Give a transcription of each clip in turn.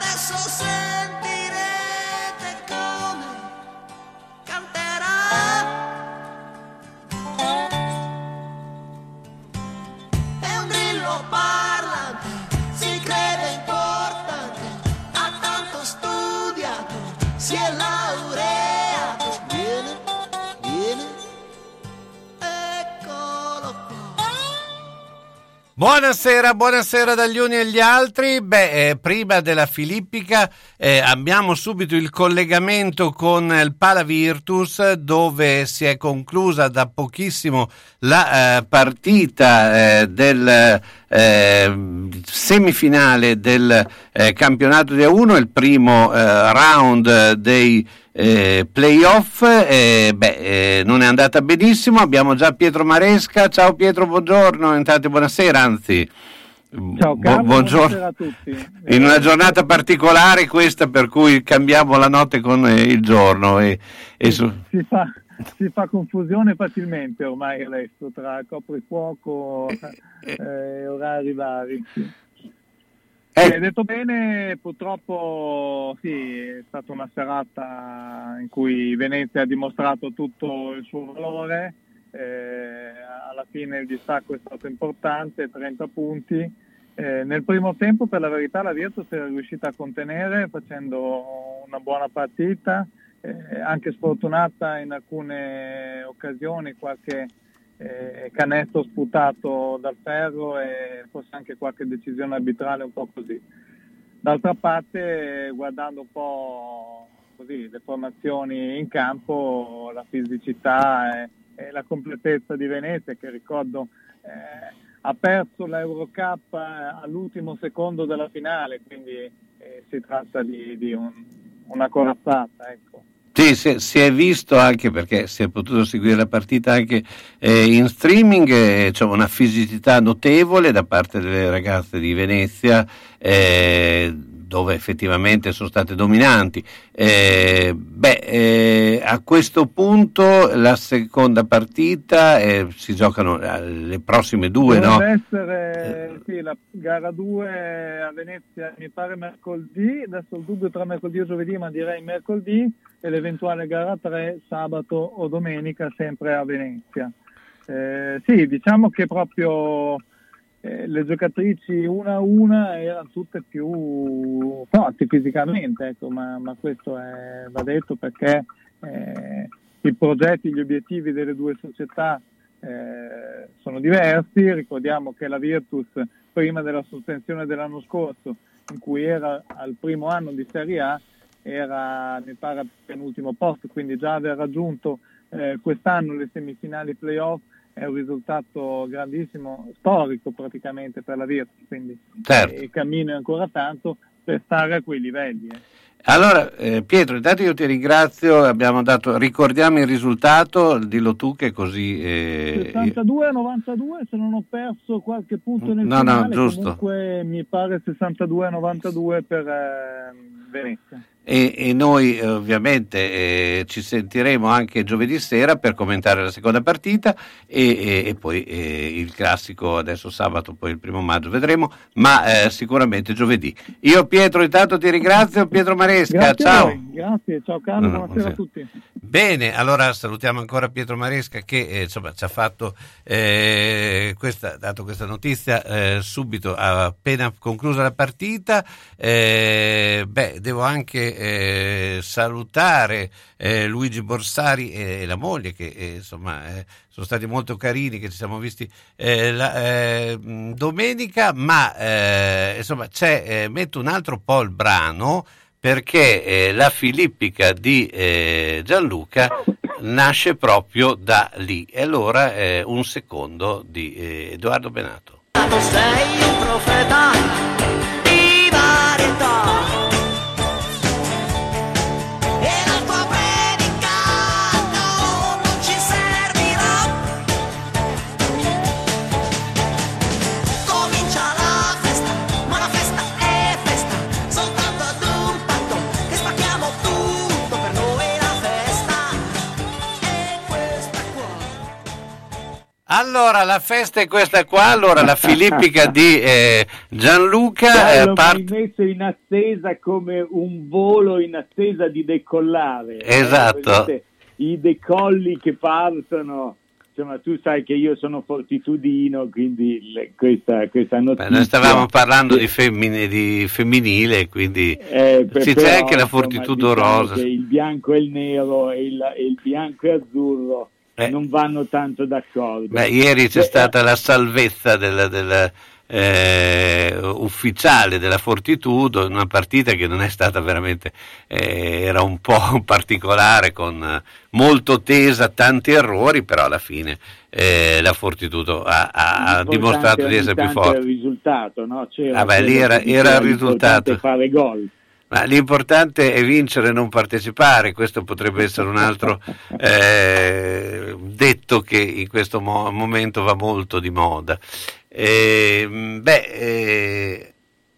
that's so sad. Buonasera, buonasera dagli uni agli altri. Beh, eh, prima della Filippica eh, abbiamo subito il collegamento con il Pala Virtus dove si è conclusa da pochissimo la eh, partita eh, del eh, semifinale del eh, campionato di A1, il primo round dei eh, playoff, eh, beh, eh, non è andata benissimo, abbiamo già Pietro Maresca, ciao Pietro, buongiorno, intanto buonasera anzi. Ciao Carlo, buongiorno a tutti. In una giornata particolare questa per cui cambiamo la notte con eh, il giorno. E, e su... si, fa, si, fa, confusione facilmente ormai adesso tra coprifuoco e eh, orari vari. Sì. Eh. Detto bene, purtroppo sì, è stata una serata in cui Venezia ha dimostrato tutto il suo valore, eh, alla fine il distacco è stato importante, 30 punti. Eh, nel primo tempo per la verità la Virtus era riuscita a contenere facendo una buona partita, eh, anche sfortunata in alcune occasioni, qualche eh, canestro sputato dal ferro e forse anche qualche decisione arbitrale un po' così. D'altra parte, guardando un po' così, le formazioni in campo, la fisicità e, e la completezza di Venezia, che ricordo eh, ha perso l'Eurocup all'ultimo secondo della finale, quindi eh, si tratta di, di un, una corazzata. Ecco. Sì, si, si, è visto anche perché si è potuto seguire la partita anche eh, in streaming, eh, c'è una fisicità notevole da parte delle ragazze di Venezia. Eh, dove effettivamente sono state dominanti. Eh, beh, eh, a questo punto la seconda partita eh, si giocano eh, le prossime due, Dovrebbe no? essere sì, la gara 2 a Venezia, mi pare mercoledì, adesso il dubbio tra mercoledì e giovedì, ma direi mercoledì, e l'eventuale gara 3 sabato o domenica sempre a Venezia. Eh, sì, diciamo che proprio eh, le giocatrici una a una erano tutte più forti fisicamente, ecco, ma, ma, questo è, va detto perché eh, i progetti, gli obiettivi delle due società eh, sono diversi. Ricordiamo che la Virtus prima della sospensione dell'anno scorso, in cui era al primo anno di Serie A, era mi pare penultimo posto, quindi già aver raggiunto eh, quest'anno le semifinali playoff è un risultato grandissimo, storico praticamente per la Virtus, quindi certo. il cammino è ancora tanto per stare a quei livelli. Eh. Allora, eh, Pietro, intanto io ti ringrazio, abbiamo dato, ricordiamo il risultato, dillo tu che così... Eh, 62 a 92, se non ho perso qualche punto nel no, finale, no, giusto. comunque mi pare 62 a 92 per eh, Venezia e, e noi eh, ovviamente eh, ci sentiremo anche giovedì sera per commentare la seconda partita e, e, e poi eh, il classico adesso sabato, poi il primo maggio vedremo, ma eh, sicuramente giovedì. Io Pietro intanto ti ringrazio, Pietro Maresca, grazie ciao. Grazie, ciao Carlo, no, buonasera a tutti. Bene, allora salutiamo ancora Pietro Maresca che eh, insomma, ci ha fatto eh, questa, dato questa notizia subito appena conclusa la partita. beh, devo anche eh, salutare eh, Luigi Borsari e la moglie che eh, insomma eh, sono stati molto carini che ci siamo visti eh, la, eh, domenica ma insomma metto un altro po' il brano perché la filippica di Gianluca nasce proprio da lì. E allora un secondo di Edoardo Benato. Sei un profeta Allora, la festa è questa qua, allora la filippica di eh, Gianluca eh, parte... messo in attesa come un volo in attesa di decollare. Esatto. Eh, I decolli che partono insomma tu sai che io sono fortitudino, quindi le, questa, questa notizia... Beh, noi stavamo parlando di, eh. femmine, di femminile, quindi eh, sì, però, c'è anche la fortitudo insomma, rosa. Diciamo il bianco e il nero e il, e il bianco e azzurro eh. non vanno tanto d'accordo. Beh, ieri c'è Beh, stata la salvezza della, della eh, ufficiale della Fortitudo, una partita che non è stata veramente, eh, era un po' particolare, con eh, molto tesa, tanti errori, però alla fine eh, la Fortitudo ha, ha dimostrato di essere più forte. il risultato, no? C'era, ah beh, lì era, era il risultato. fare gol. Ma l'importante è vincere e non partecipare, questo potrebbe essere un altro eh, detto che in questo mo- momento va molto di moda. Eh, beh, eh,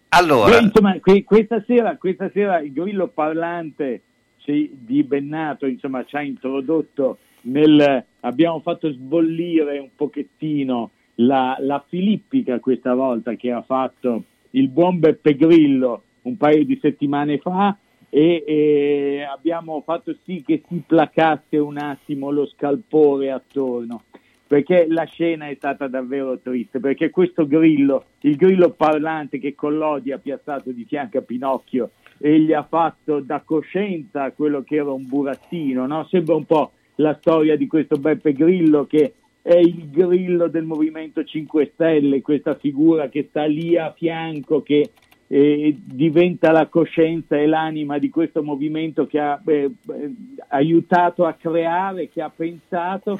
allora... Beh, insomma, questa, sera, questa sera il grillo parlante di Bennato insomma, ci ha introdotto nel... abbiamo fatto sbollire un pochettino la, la filippica questa volta che ha fatto il buon Beppe Grillo un paio di settimane fa e, e, abbiamo fatto sì che si placasse un attimo lo scalpore attorno perché la scena è stata davvero triste perché questo grillo, il grillo parlante che Collodi ha piazzato di fianco a Pinocchio e gli ha fatto da coscienza quello che era un burattino, no? sembra un po' la storia di questo Beppe Grillo che è il grillo del Movimento 5 Stelle, questa figura che sta lì a fianco, che eh, diventa la coscienza e l'anima di questo movimento che ha eh, aiutato a creare, che ha pensato,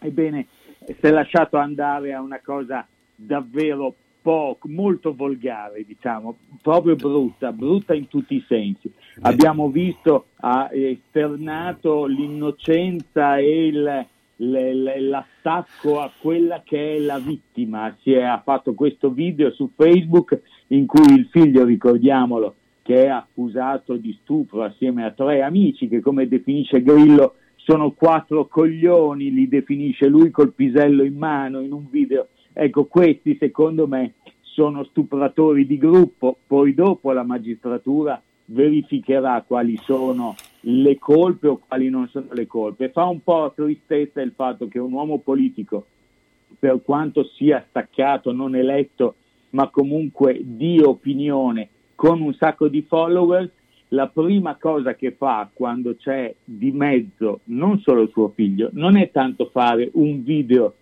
ebbene si è lasciato andare a una cosa davvero poco, molto volgare, diciamo, proprio brutta, brutta in tutti i sensi. Abbiamo visto, ha esternato l'innocenza e il, l'attacco a quella che è la vittima. Si è, ha fatto questo video su Facebook in cui il figlio, ricordiamolo, che è accusato di stupro assieme a tre amici che, come definisce Grillo, sono quattro coglioni, li definisce lui col pisello in mano in un video. Ecco, questi secondo me sono stupratori di gruppo, poi dopo la magistratura verificherà quali sono le colpe o quali non sono le colpe. Fa un po' tristezza il fatto che un uomo politico, per quanto sia staccato, non eletto, ma comunque di opinione, con un sacco di followers, la prima cosa che fa quando c'è di mezzo non solo suo figlio, non è tanto fare un video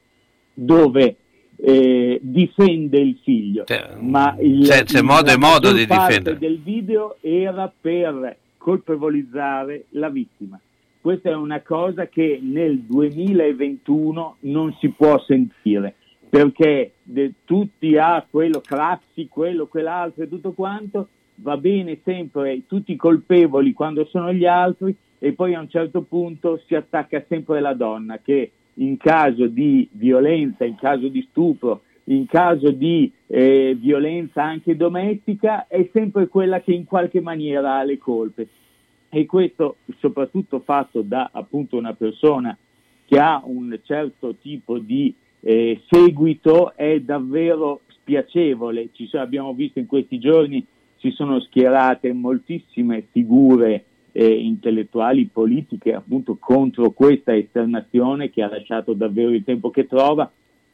dove eh, difende il figlio, cioè, ma il, c'è, c'è il, modo e modo di difendere. del video era per colpevolizzare la vittima. Questa è una cosa che nel 2021 non si può sentire perché de, tutti ha ah, quello Crazzi, quello, quell'altro e tutto quanto, va bene sempre tutti colpevoli quando sono gli altri e poi a un certo punto si attacca sempre la donna che in caso di violenza, in caso di stupro, in caso di eh, violenza anche domestica è sempre quella che in qualche maniera ha le colpe. E questo soprattutto fatto da appunto una persona che ha un certo tipo di eh, seguito è davvero spiacevole. Ci abbiamo visto in questi giorni si sono schierate moltissime figure eh, intellettuali, politiche appunto contro questa esternazione che ha lasciato davvero il tempo che trova,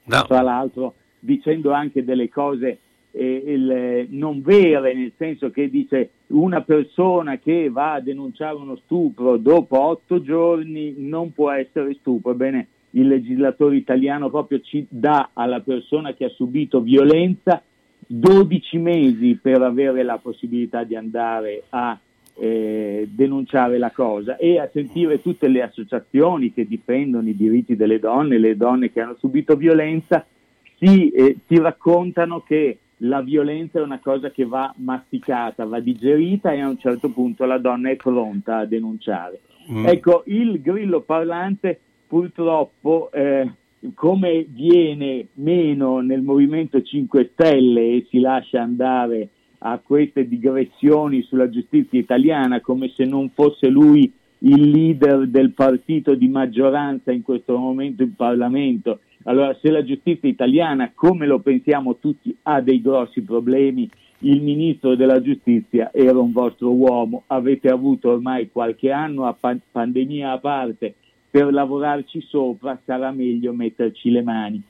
no. tra l'altro dicendo anche delle cose eh, il, non vere, nel senso che dice una persona che va a denunciare uno stupro dopo otto giorni non può essere stupro. Ebbene, il legislatore italiano proprio ci dà alla persona che ha subito violenza 12 mesi per avere la possibilità di andare a eh, denunciare la cosa e a sentire tutte le associazioni che difendono i diritti delle donne, le donne che hanno subito violenza, si, eh, si raccontano che la violenza è una cosa che va masticata, va digerita e a un certo punto la donna è pronta a denunciare. Mm. Ecco, il grillo parlante purtroppo eh, come viene meno nel Movimento 5 Stelle e si lascia andare a queste digressioni sulla giustizia italiana come se non fosse lui il leader del partito di maggioranza in questo momento in Parlamento. Allora, se la giustizia italiana, come lo pensiamo tutti, ha dei grossi problemi, il ministro della giustizia era un vostro uomo, avete avuto ormai qualche anno, a pan- pandemia a parte, per lavorarci sopra, sarà meglio metterci le mani.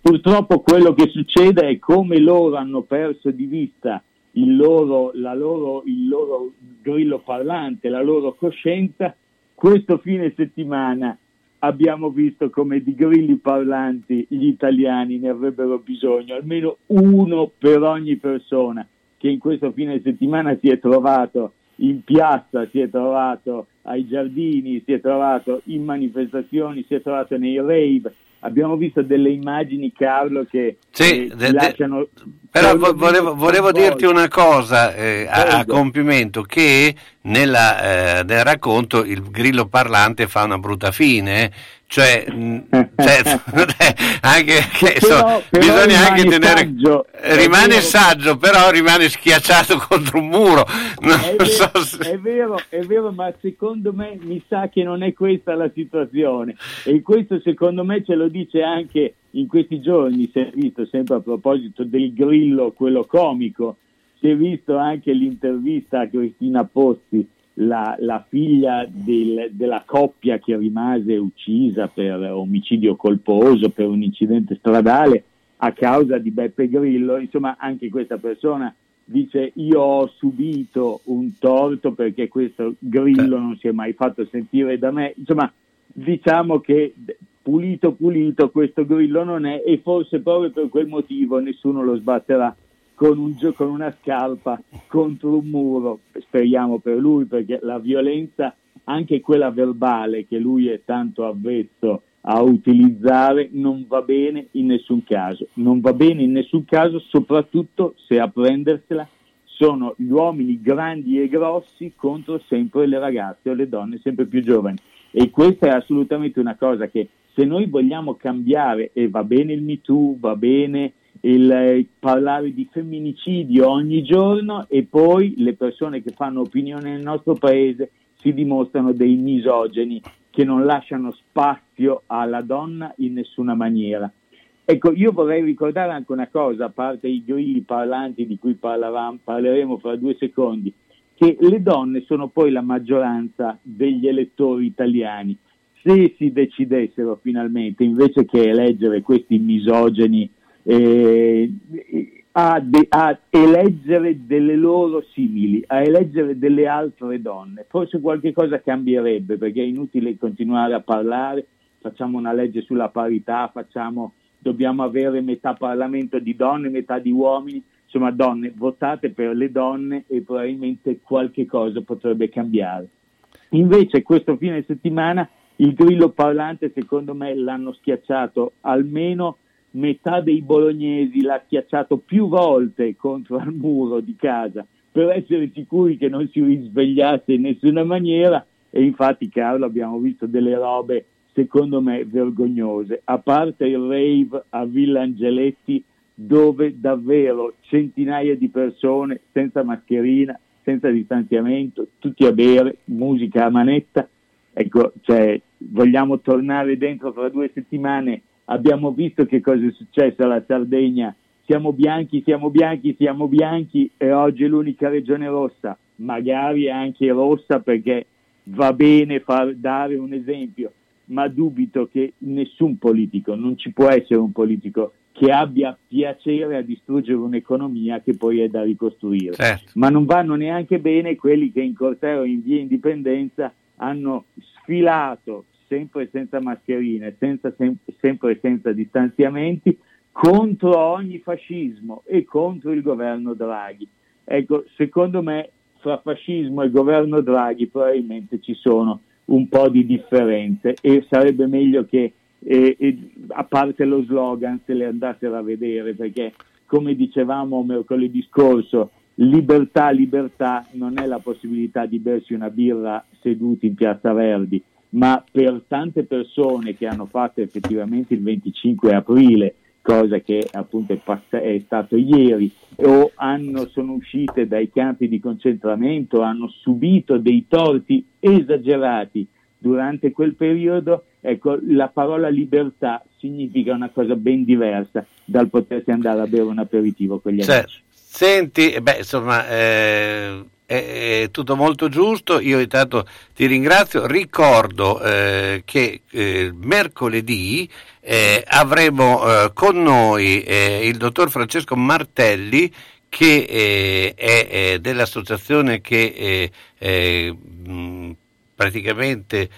Purtroppo quello che succede è come loro hanno perso di vista il loro, loro, il loro grillo parlante, la loro coscienza, questo fine settimana abbiamo visto come di grilli parlanti gli italiani ne avrebbero bisogno, almeno uno per ogni persona che in questo fine settimana si è trovato in piazza, si è trovato ai giardini, si è trovato in manifestazioni, si è trovato nei rave, abbiamo visto delle immagini, Carlo, che sì, eh, de, lasciano... Però volevo, volevo dirti una cosa eh, a, a, compimento, che nella, eh, nel racconto il grillo parlante fa una brutta fine, cioè, cioè anche, che, però, so, però bisogna anche tenere saggio, rimane vero, saggio però rimane schiacciato contro un muro. È, vero, so se... è, vero, è vero ma secondo me mi sa che non è questa la situazione. E questo secondo me ce lo dice anche in questi giorni si è visto sempre a proposito del grillo quello comico si è visto anche l'intervista a Cristina Pozzi la, la figlia del, della coppia che rimase uccisa per omicidio colposo, per un incidente stradale a causa di Beppe Grillo, insomma anche questa persona dice io ho subito un torto perché questo Grillo non si è mai fatto sentire da me, insomma diciamo che pulito pulito questo Grillo non è e forse proprio per quel motivo nessuno lo sbatterà con, un, con una scarpa contro un muro, speriamo per lui, perché la violenza, anche quella verbale che lui è tanto avvezzo a utilizzare, non va bene in nessun caso. Non va bene in nessun caso, soprattutto se a prendersela sono gli uomini grandi e grossi contro sempre le ragazze o le donne sempre più giovani. E questa è assolutamente una cosa che se noi vogliamo cambiare, e va bene il MeToo, va bene il, eh, parlare di femminicidio ogni giorno e poi le persone che fanno opinione nel nostro paese si dimostrano dei misogeni che non lasciano spazio alla donna in nessuna maniera. Ecco, io vorrei ricordare anche una cosa, a parte i grilli parlanti di cui parleremo fra due secondi, che le donne sono poi la maggioranza degli elettori italiani. Se si decidessero finalmente, invece che eleggere questi misogeni eh, a, de, a, eleggere delle loro simili, a eleggere delle altre donne. Forse qualche cosa cambierebbe perché è inutile continuare a parlare, facciamo una legge sulla parità, facciamo, dobbiamo avere metà Parlamento di donne, metà di uomini, insomma donne, votate per le donne e probabilmente qualche cosa potrebbe cambiare. Invece questo fine settimana il grillo parlante secondo me l'hanno schiacciato almeno metà dei bolognesi l'ha schiacciato più volte contro il muro di casa per essere sicuri che non si risvegliasse in nessuna maniera. E infatti Carlo abbiamo visto delle robe secondo me vergognose, a parte il rave a Villa Angeletti dove davvero centinaia di persone senza mascherina, senza distanziamento, tutti a bere, musica a manetta, ecco, cioè, vogliamo tornare dentro fra due settimane abbiamo visto che cosa è successo alla Sardegna, siamo bianchi, siamo bianchi, siamo bianchi e oggi è l'unica regione rossa, magari anche rossa perché va bene far dare un esempio, ma dubito che nessun politico, non ci può essere un politico che abbia piacere a distruggere un'economia che poi è da ricostruire. Certo. Ma non vanno neanche bene quelli che in corteo in via Indipendenza hanno sfilato sempre senza mascherine, senza, sem- sempre senza distanziamenti, contro ogni fascismo e contro il governo Draghi. Ecco, secondo me fra fascismo e governo Draghi probabilmente ci sono un po' di differenze e sarebbe meglio che, eh, eh, a parte lo slogan, se le andassero a vedere, perché come dicevamo mercoledì scorso, libertà, libertà non è la possibilità di bersi una birra seduti in Piazza Verdi, ma per tante persone che hanno fatto effettivamente il 25 aprile cosa che appunto è, pass- è stato ieri, o hanno, sono uscite dai campi di concentramento, hanno subito dei torti esagerati durante quel periodo, ecco, la parola libertà significa una cosa ben diversa dal potersi andare a bere un aperitivo con gli amici. Senti, beh, insomma, eh, è, tutto molto giusto. Io intanto ti ringrazio. Ricordo eh, che eh, mercoledì eh, avremo eh, con noi eh, il dottor Francesco Martelli che eh, è dell'associazione che praticamente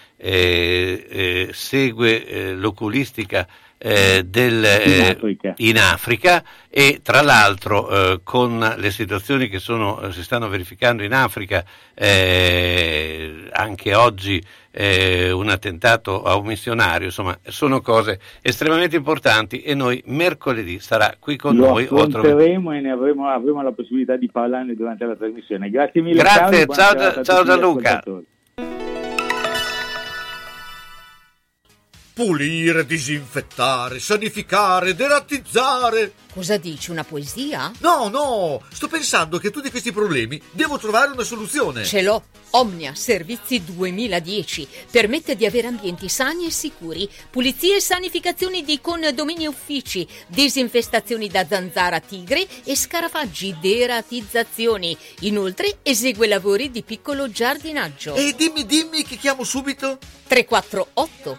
segue l'oculistica eh, del, in, Africa. in, Africa. e tra l'altro eh, con le situazioni che sono, eh, si stanno verificando in Africa, eh, anche oggi eh, un attentato a un missionario, insomma sono cose estremamente importanti e noi mercoledì sarà qui con Lo noi. Lo affronteremo e ne avremo, avremo, la possibilità di parlarne durante la trasmissione. Grazie mille. Grazie, ciao, ciao Gianluca. Pulire, disinfettare, sanificare, derattizzare. Cosa dici, una poesia? No, no, sto pensando che a tutti questi problemi devo trovare una soluzione. Ce l'ho. Omnia Servizi 2010 permette di avere ambienti sani e sicuri, pulizie e sanificazioni di condomini e uffici, disinfestazioni da zanzara tigre e scarafaggi, deratizzazioni. Inoltre esegue lavori di piccolo giardinaggio. E dimmi, dimmi che chiamo subito. 348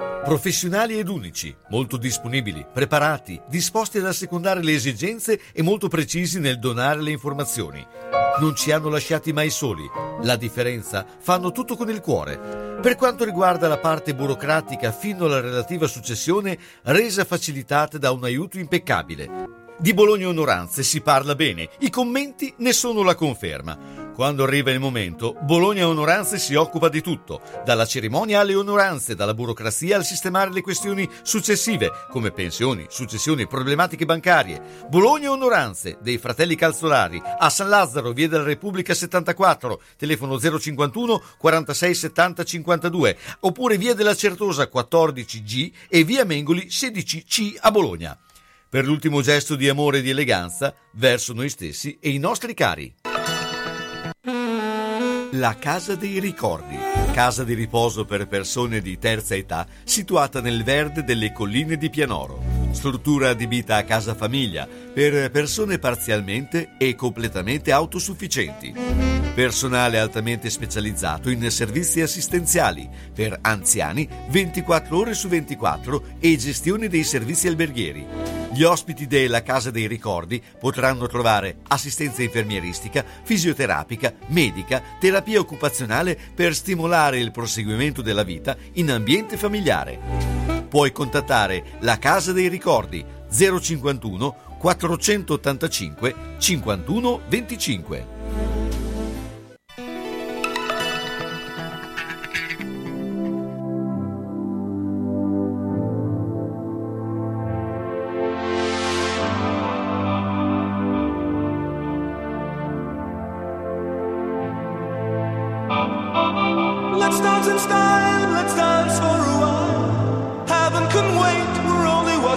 Professionali ed unici, molto disponibili, preparati, disposti ad assecondare le esigenze e molto precisi nel donare le informazioni. Non ci hanno lasciati mai soli. La differenza fanno tutto con il cuore. Per quanto riguarda la parte burocratica fino alla relativa successione, resa facilitata da un aiuto impeccabile. Di Bologna Onoranze si parla bene, i commenti ne sono la conferma. Quando arriva il momento, Bologna Onoranze si occupa di tutto, dalla cerimonia alle onoranze, dalla burocrazia al sistemare le questioni successive, come pensioni, successioni, problematiche bancarie. Bologna Onoranze, dei fratelli Calzolari, a San Lazzaro, via della Repubblica 74, telefono 051 46 70 52, oppure via della Certosa 14G e via Mengoli 16C a Bologna per l'ultimo gesto di amore e di eleganza verso noi stessi e i nostri cari. La Casa dei Ricordi, casa di riposo per persone di terza età situata nel verde delle colline di Pianoro. Struttura adibita a casa famiglia per persone parzialmente e completamente autosufficienti. Personale altamente specializzato in servizi assistenziali per anziani 24 ore su 24 e gestione dei servizi alberghieri. Gli ospiti della Casa dei Ricordi potranno trovare assistenza infermieristica, fisioterapica, medica, terapia occupazionale per stimolare il proseguimento della vita in ambiente familiare. Puoi contattare la Casa dei Ricordi 051 485 51 25.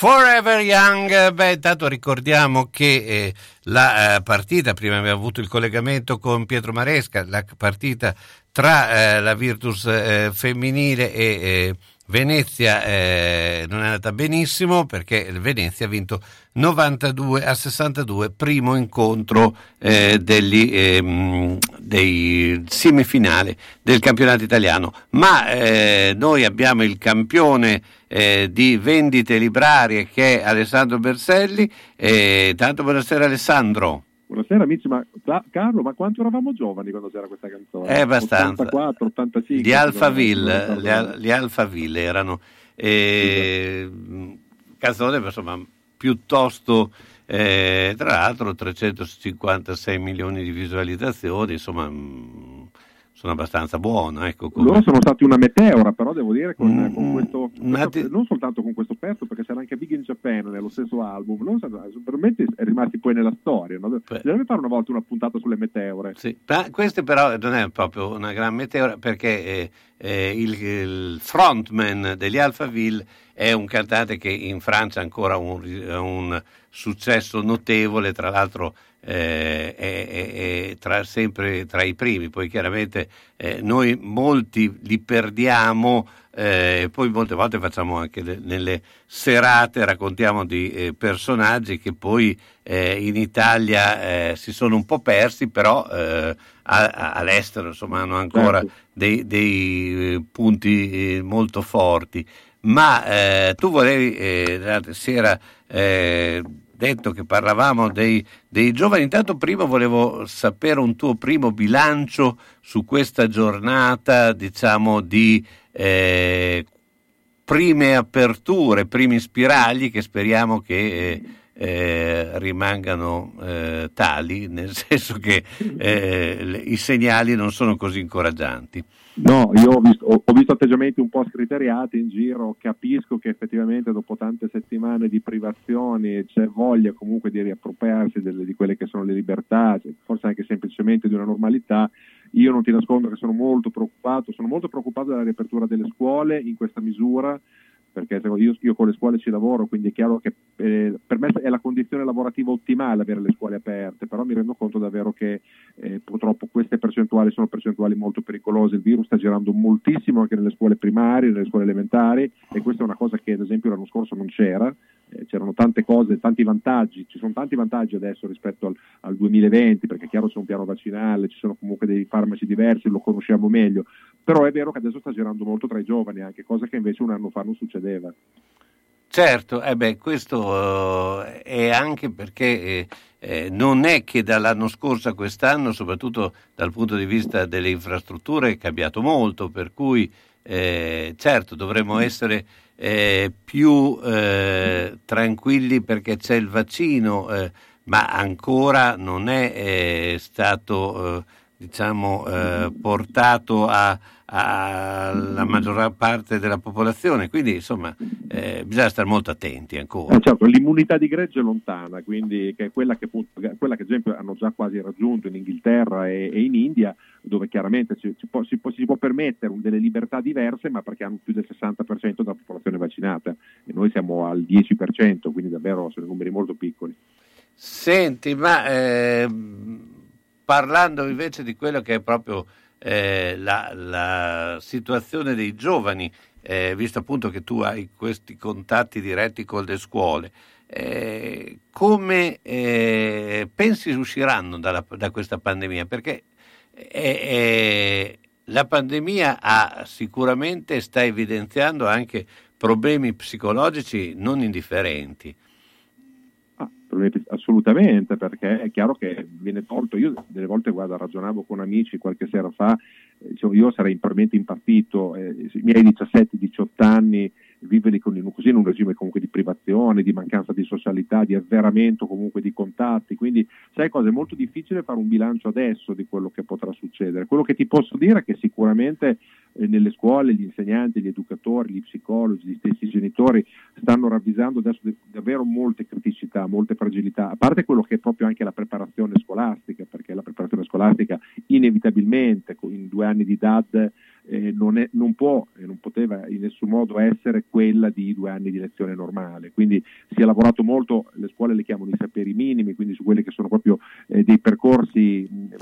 Forever Young, beh, intanto ricordiamo che eh, la eh, partita, prima abbiamo avuto il collegamento con Pietro Maresca, la partita tra eh, la Virtus eh, femminile e eh, Venezia eh, non è andata benissimo perché Venezia ha vinto 92 a 62, primo incontro eh, degli, eh, dei semifinali del campionato italiano. Ma eh, noi abbiamo il campione eh, di vendite librarie che è Alessandro Berselli. tanto buonasera Alessandro. Buonasera amici, ma Carlo, ma quanto eravamo giovani quando c'era questa canzone? È abbastanza. 84, 85. Gli Alphaville, gli, Al, gli Alphaville erano eh, canzone insomma piuttosto eh, tra l'altro 356 milioni di visualizzazioni, insomma sono abbastanza buono. Ecco, come... Loro sono stati una meteora, però devo dire con, mm, con questo, questo ti... non soltanto con questo pezzo, perché c'era anche Big in Japan nello stesso album, loro sono veramente rimasti poi nella storia. No? Bisognerebbe fare una volta una puntata sulle meteore. Sì. Questo però non è proprio una gran meteora perché eh, eh, il, il, frontman degli Alphaville è un cantante che in Francia ha ancora un, un successo notevole, tra l'altro eh, è, è, tra, sempre tra i primi, poi chiaramente eh, noi molti li perdiamo e eh, poi molte volte facciamo anche le, nelle serate, raccontiamo di eh, personaggi che poi eh, in Italia si sono un po' persi, però a, a, all'estero insomma, hanno ancora certo. dei, dei punti molto forti. Ma tu volevi, si era detto che parlavamo dei, dei, giovani, intanto prima volevo sapere un tuo primo bilancio su questa giornata, diciamo, di eh, prime aperture, primi spiragli che speriamo che eh, eh, rimangano eh, tali, nel senso che eh, i segnali non sono così incoraggianti. No, io ho visto, ho, visto, atteggiamenti un po' scriteriati in giro, capisco che effettivamente dopo tante settimane di privazioni c'è voglia comunque di riappropriarsi delle, di quelle che sono le libertà, forse anche semplicemente di una normalità. Io non ti nascondo che sono molto preoccupato, sono molto preoccupato della riapertura delle scuole in questa misura perché io, io, con le scuole ci lavoro, quindi è chiaro che eh, per me è la condizione lavorativa ottimale avere le scuole aperte, però mi rendo conto davvero che eh, purtroppo queste percentuali sono percentuali molto pericolose, il virus sta girando moltissimo anche nelle scuole primarie, nelle scuole elementari e questa è una cosa che ad esempio l'anno scorso non c'era, eh, c'erano tante cose, tanti vantaggi, ci sono tanti vantaggi adesso rispetto al, al 2020 perché è chiaro c'è un piano vaccinale, ci sono comunque dei farmaci diversi, lo conosciamo meglio, però è vero che adesso sta girando molto tra i giovani anche, cosa che invece un anno fa non succedeva. Certo, eh beh, questo uh, è anche perché eh, eh, non è che dall'anno scorso a quest'anno, soprattutto dal punto di vista delle infrastrutture, è cambiato molto, per cui eh, certo dovremmo essere eh, più eh, tranquilli perché c'è il vaccino, eh, ma ancora non è eh, stato eh, diciamo, eh, portato alla maggior parte della popolazione, quindi insomma bisogna stare molto attenti ancora. certo, l'immunità di gregge è lontana, quindi che è quella che, quella che ad esempio hanno già quasi raggiunto in Inghilterra e, e in India, dove chiaramente si, si, può, si, può, si, può, permettere delle libertà diverse, ma perché hanno più del 60% della popolazione vaccinata e noi siamo al 10%, quindi davvero sono numeri molto piccoli. Senti, ma eh, parlando invece di quello che è proprio eh, la, la, situazione dei giovani, eh, visto appunto che tu hai questi contatti diretti con le scuole, eh, come eh, pensi usciranno dalla, da questa pandemia? Perché e, la pandemia ha sicuramente sta evidenziando anche problemi psicologici non indifferenti. Assolutamente, perché è chiaro che viene tolto. Io delle volte guarda, ragionavo con amici qualche sera fa, eh, io sarei probabilmente impazzito, eh, i miei 17-18 anni vivere con, così in un regime comunque di privazione, di mancanza di socialità, di avveramento comunque di contatti, quindi sai cosa, è molto difficile fare un bilancio adesso di quello che potrà succedere. Quello che ti posso dire è che sicuramente eh, nelle scuole gli insegnanti, gli educatori, gli psicologi, gli stessi genitori stanno ravvisando adesso davvero molte criticità, molte fragilità, a parte quello che è proprio anche la preparazione scolastica, perché la preparazione scolastica inevitabilmente in due anni di DAD eh, non, è, non, può e non poteva in nessun modo essere quella di due anni di lezione normale. Quindi si è lavorato molto, le scuole le chiamano i saperi minimi, quindi su quelli che sono proprio eh, dei percorsi eh,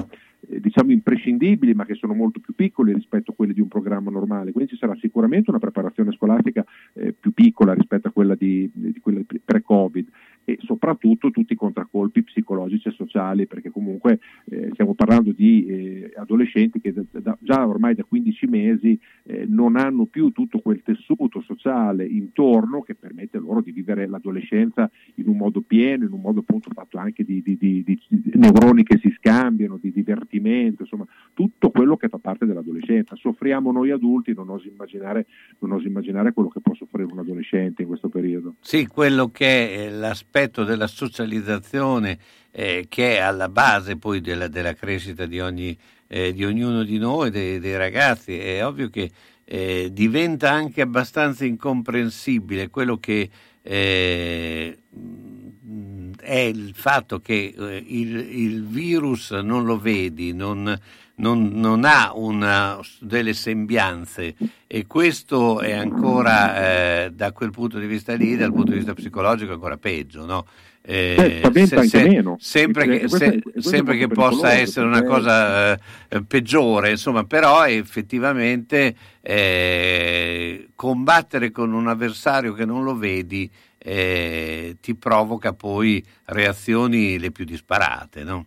diciamo imprescindibili ma che sono molto più piccoli rispetto a quelli di un programma normale, quindi ci sarà sicuramente una preparazione scolastica eh, più piccola rispetto a quella di, di quella pre-Covid. E soprattutto tutti i contraccolpi psicologici e sociali, perché comunque eh, stiamo parlando di eh, adolescenti che da, da, già ormai da 15 mesi eh, non hanno più tutto quel tessuto sociale intorno che permette loro di vivere l'adolescenza in un modo pieno, in un modo appunto fatto anche di, di, di, di neuroni che si scambiano, di divertimento, insomma tutto quello che fa parte dell'adolescenza. Soffriamo noi adulti, non oso immaginare, non oso immaginare quello che può soffrire un adolescente in questo periodo. Sì, quello che è l'aspetto l'aspetto della socializzazione eh, che è alla base poi della, della crescita di, ogni, eh, di, ognuno di noi, dei, dei, ragazzi, è ovvio che eh, diventa anche abbastanza incomprensibile quello che eh, è il fatto che eh, il, il, virus non lo vedi, non, non, non ha una, delle sembianze e questo è ancora eh, da quel punto di vista lì, dal punto di vista psicologico, ancora peggio. No? Eh, eh se, se, sempre che, se, sempre che possa essere una cosa eh, peggiore, insomma, però effettivamente eh, combattere con un avversario che non lo vedi eh, ti provoca poi reazioni le più disparate. No?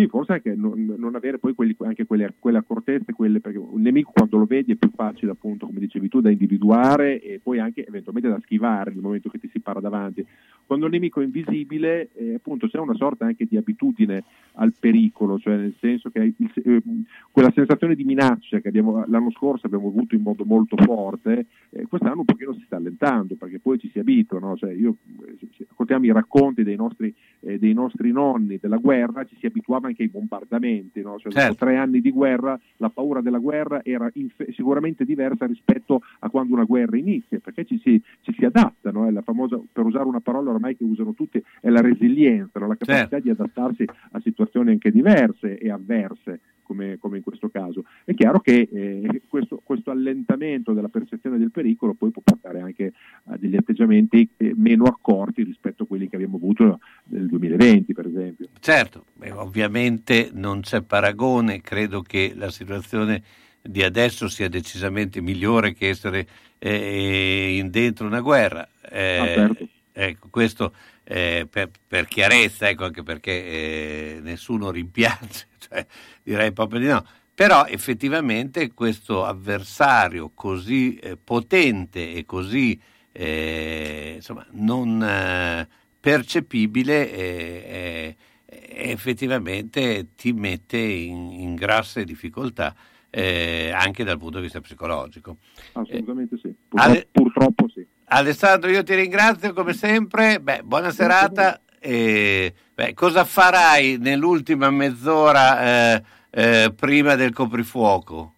Sì, forse anche non, non avere poi quelli, anche quelle, quelle accortezze, quelle, perché un nemico quando lo vedi è più facile, appunto, come dicevi tu, da individuare e poi anche eventualmente da schivare nel momento che ti si para davanti. Quando il nemico è invisibile, eh, appunto, c'è una sorta anche di abitudine al pericolo, cioè nel senso che il, eh, quella sensazione di minaccia che abbiamo, l'anno scorso abbiamo avuto in modo molto forte, eh, quest'anno un pochino si sta allentando, perché poi ci si abitua, no? cioè, io, eh, se ascoltiamo i racconti dei nostri, eh, dei nostri nonni della guerra, ci si abituava anche ai bombardamenti, no? cioè, certo. dopo tre anni di guerra la paura della guerra era inf- sicuramente diversa rispetto a quando una guerra inizia, perché ci si, ci si adatta, no? è la famosa, per usare una parola ormai che usano tutti, è la resilienza, no? la capacità certo. di adattarsi a situazioni anche diverse e avverse come, come in questo caso. È chiaro che eh, questo, questo, allentamento della percezione del pericolo poi può portare anche a degli atteggiamenti eh, meno accorti rispetto a quelli che abbiamo avuto nel 2020, per esempio. Certo, beh, ovviamente non c'è paragone, credo che la situazione di adesso sia decisamente migliore che essere eh, in dentro una guerra. Eh, ah, certo. Ecco, questo eh, per, per, chiarezza, ecco, anche perché eh, nessuno rimpiange, cioè, direi proprio di no. Però effettivamente questo avversario così eh, potente e così eh, insomma, non eh, percepibile eh, effettivamente ti mette in, in grasse difficoltà anche dal punto di vista psicologico. Assolutamente sì, purtroppo, Ale... purtroppo. Alessandro, io ti ringrazio come sempre. Beh, buona serata. E, beh, cosa farai nell'ultima mezz'ora eh, eh, prima del coprifuoco?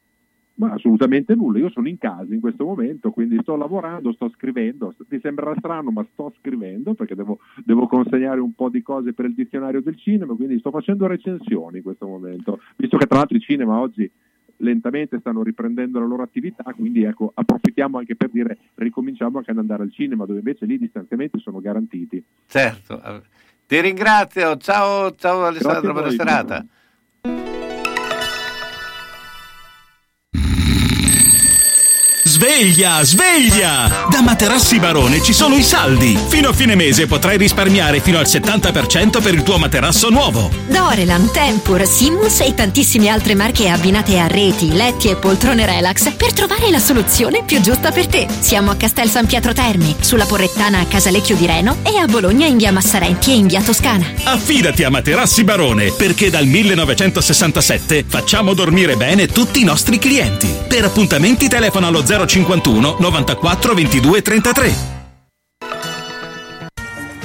Ma assolutamente nulla, io sono in casa in questo momento, quindi sto lavorando, sto scrivendo, ti sembrerà strano ma sto scrivendo perché devo, devo, consegnare un po' di cose per il dizionario del cinema, quindi sto facendo recensioni in questo momento, visto che tra l'altro il cinema oggi lentamente stanno riprendendo la loro attività, quindi ecco, approfittiamo anche per dire ricominciamo anche ad andare al cinema, dove invece lì i distanziamenti sono garantiti. Certo, ti ringrazio, ciao, ciao Alessandro, buona serata. Sveglia, sveglia! Da Materassi Barone ci sono i saldi. Fino a fine mese potrai risparmiare fino al 70% per il tuo materasso nuovo. Dorelan, Tempur, Simus e tantissime altre marche abbinate a reti, letti e poltrone relax per trovare la soluzione più giusta per te. Siamo a Castel San Pietro Termi, sulla Porrettana a Casalecchio di Reno e a Bologna in via Massarenti e in via Toscana. Affidati a Materassi Barone perché dal 1967 facciamo dormire bene tutti i nostri clienti. Per appuntamenti telefono allo 0 051 94 22 33.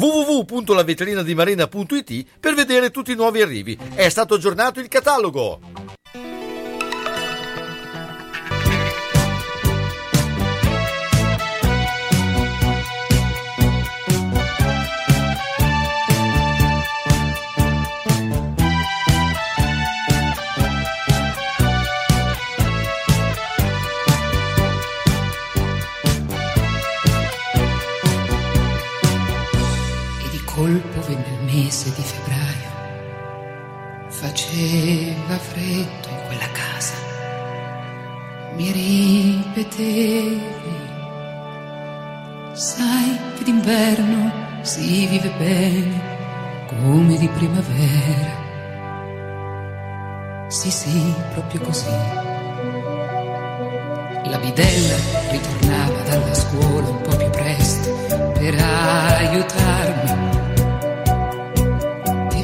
www.lavetrinadimarena.it per vedere tutti i nuovi arrivi. È stato aggiornato il catalogo. Ripetevi, sai che d'inverno si vive bene come di primavera. Sì, sì, proprio così. La bidella ritornava dalla scuola un po' più presto per aiutarmi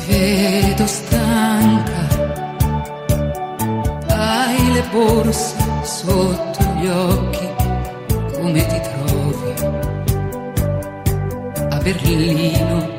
vedo stanca, hai le borse sotto gli occhi, come ti trovi a Berlino?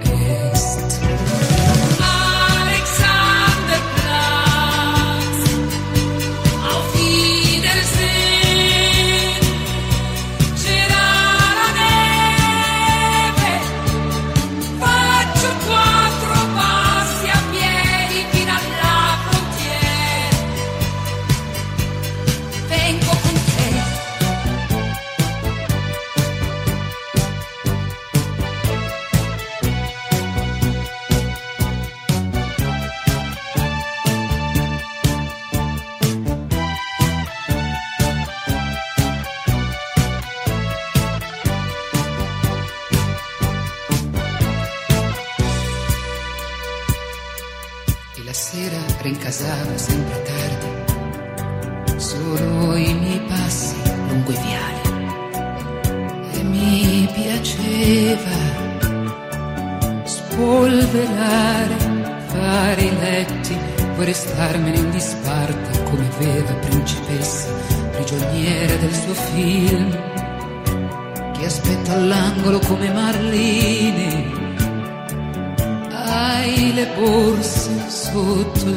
would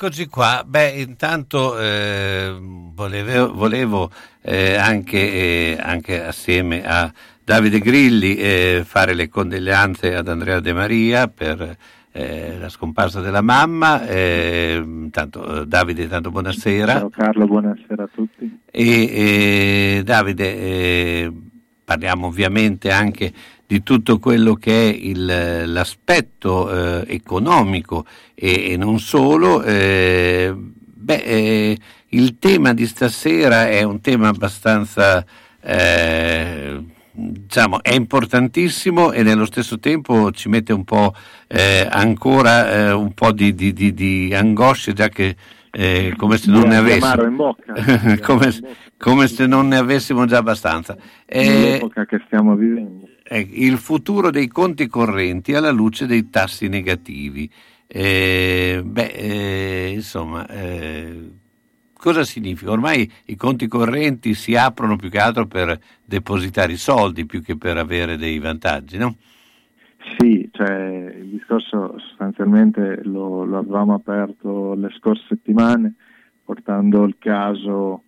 Eccoci qua. Beh, intanto eh, volevo, volevo eh, anche, eh, anche, assieme a Davide Grilli eh, fare le condoglianze ad Andrea De Maria per eh, la scomparsa della mamma. Eh, tanto, Davide, tanto buonasera. Ciao Carlo, buonasera a tutti. E, Davide, parliamo ovviamente anche di tutto quello che è il, l'aspetto eh, economico e, e, non solo, eh, beh, eh, il tema di stasera è un tema abbastanza, eh, diciamo, è importantissimo e nello stesso tempo ci mette un po' eh, ancora eh, un po' di, di, di, di angoscia, già che eh, come se non ne avessimo. come, come, se non ne avessimo già abbastanza. Eh, l'epoca che stiamo vivendo il futuro dei conti correnti alla luce dei tassi negativi. Eh, beh, eh, insomma, eh, cosa significa? Ormai i conti correnti si aprono più che altro per depositare i soldi più che per avere dei vantaggi, no? Sì, cioè, il discorso sostanzialmente lo, lo avevamo aperto le scorse settimane portando il caso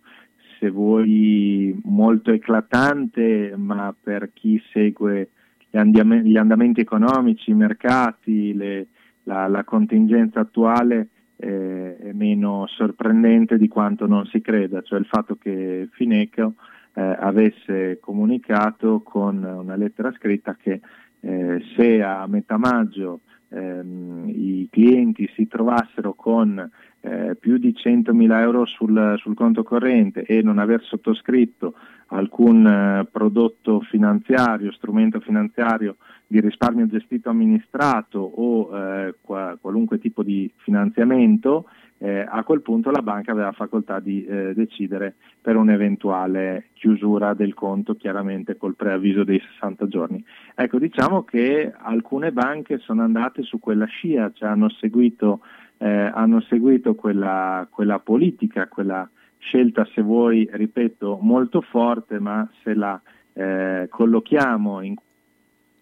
se vuoi molto eclatante, ma per chi segue gli, andam- gli andamenti economici, i mercati, le, la, la, contingenza attuale eh, è meno sorprendente di quanto non si creda, cioè il fatto che Fineco eh, avesse comunicato con una lettera scritta che eh, se a metà maggio ehm, i clienti si trovassero con eh, più di 100.000 euro sul, sul, conto corrente e non aver sottoscritto alcun eh, prodotto finanziario, strumento finanziario di risparmio gestito amministrato o eh, qua, qualunque tipo di finanziamento, eh, a quel punto la banca aveva facoltà di eh, decidere per un'eventuale chiusura del conto, chiaramente col preavviso dei 60 giorni. Ecco, diciamo che alcune banche sono andate su quella scia, cioè hanno seguito, eh, hanno seguito quella, quella, politica, quella scelta, se vuoi, ripeto, molto forte, ma se la eh, collochiamo in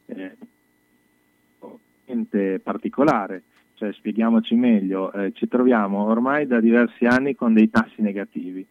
eh, particolare cioè, spieghiamoci meglio, eh, ci troviamo ormai da diversi anni con dei tassi negativi,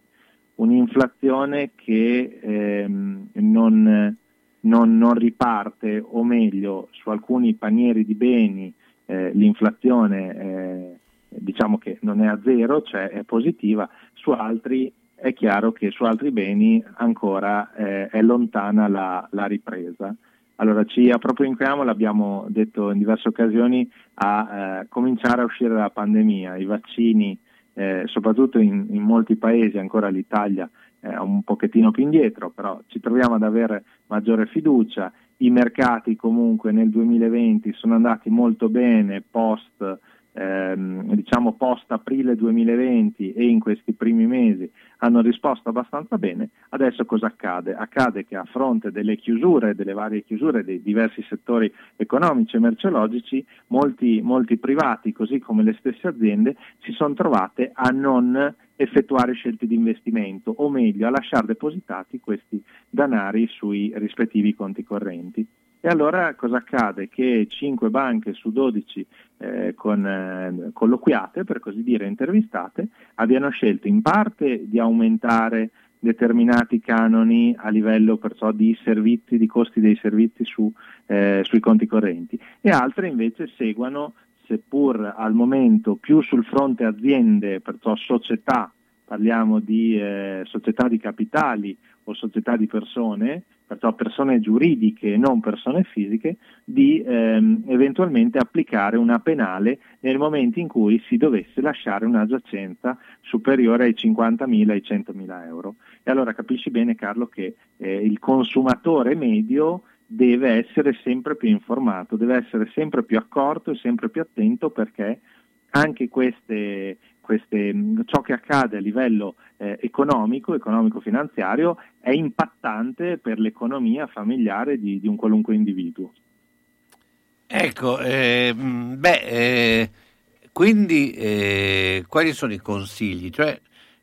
un'inflazione che ehm, non, non, non, riparte, o meglio, su alcuni panieri di beni eh, l'inflazione eh, diciamo che non è a zero, cioè è positiva, su altri è chiaro che su altri beni ancora eh, è lontana la, la ripresa. Allora ci appropriamo, l'abbiamo detto in diverse occasioni, a eh, cominciare a uscire dalla pandemia. I vaccini, eh, soprattutto in, in, molti paesi, ancora l'Italia è un pochettino più indietro, però ci troviamo ad avere maggiore fiducia. I mercati comunque nel 2020 sono andati molto bene post ehm, diciamo post aprile 2020 e in questi primi mesi hanno risposto abbastanza bene, adesso cosa accade? Accade che a fronte delle chiusure, delle varie chiusure dei diversi settori economici e merceologici, molti, molti privati, così come le stesse aziende, si sono trovate a non effettuare scelte di investimento, o meglio a lasciare depositati questi danari sui rispettivi conti correnti. E allora cosa accade? Che 5 banche su 12 eh, con, eh, colloquiate, per così dire, intervistate, abbiano scelto in parte di aumentare determinati canoni a livello perciò di servizi, di costi dei servizi su, eh, sui conti correnti e altre invece seguono, seppur al momento più sul fronte aziende, perciò società, parliamo di eh, società di capitali o società di persone, perciò persone giuridiche e non persone fisiche, di ehm, eventualmente applicare una penale nel momento in cui si dovesse lasciare una giacenza superiore ai 50.000 ai 100.000 euro. E allora capisci bene Carlo che eh, il consumatore medio deve essere sempre più informato, deve essere sempre più accorto e sempre più attento perché anche queste, queste, ciò che accade a livello eh, economico, economico-finanziario, è impattante per l'economia familiare di, di un qualunque individuo. Ecco, eh, beh, eh, quindi eh, quali sono i consigli? Cioè,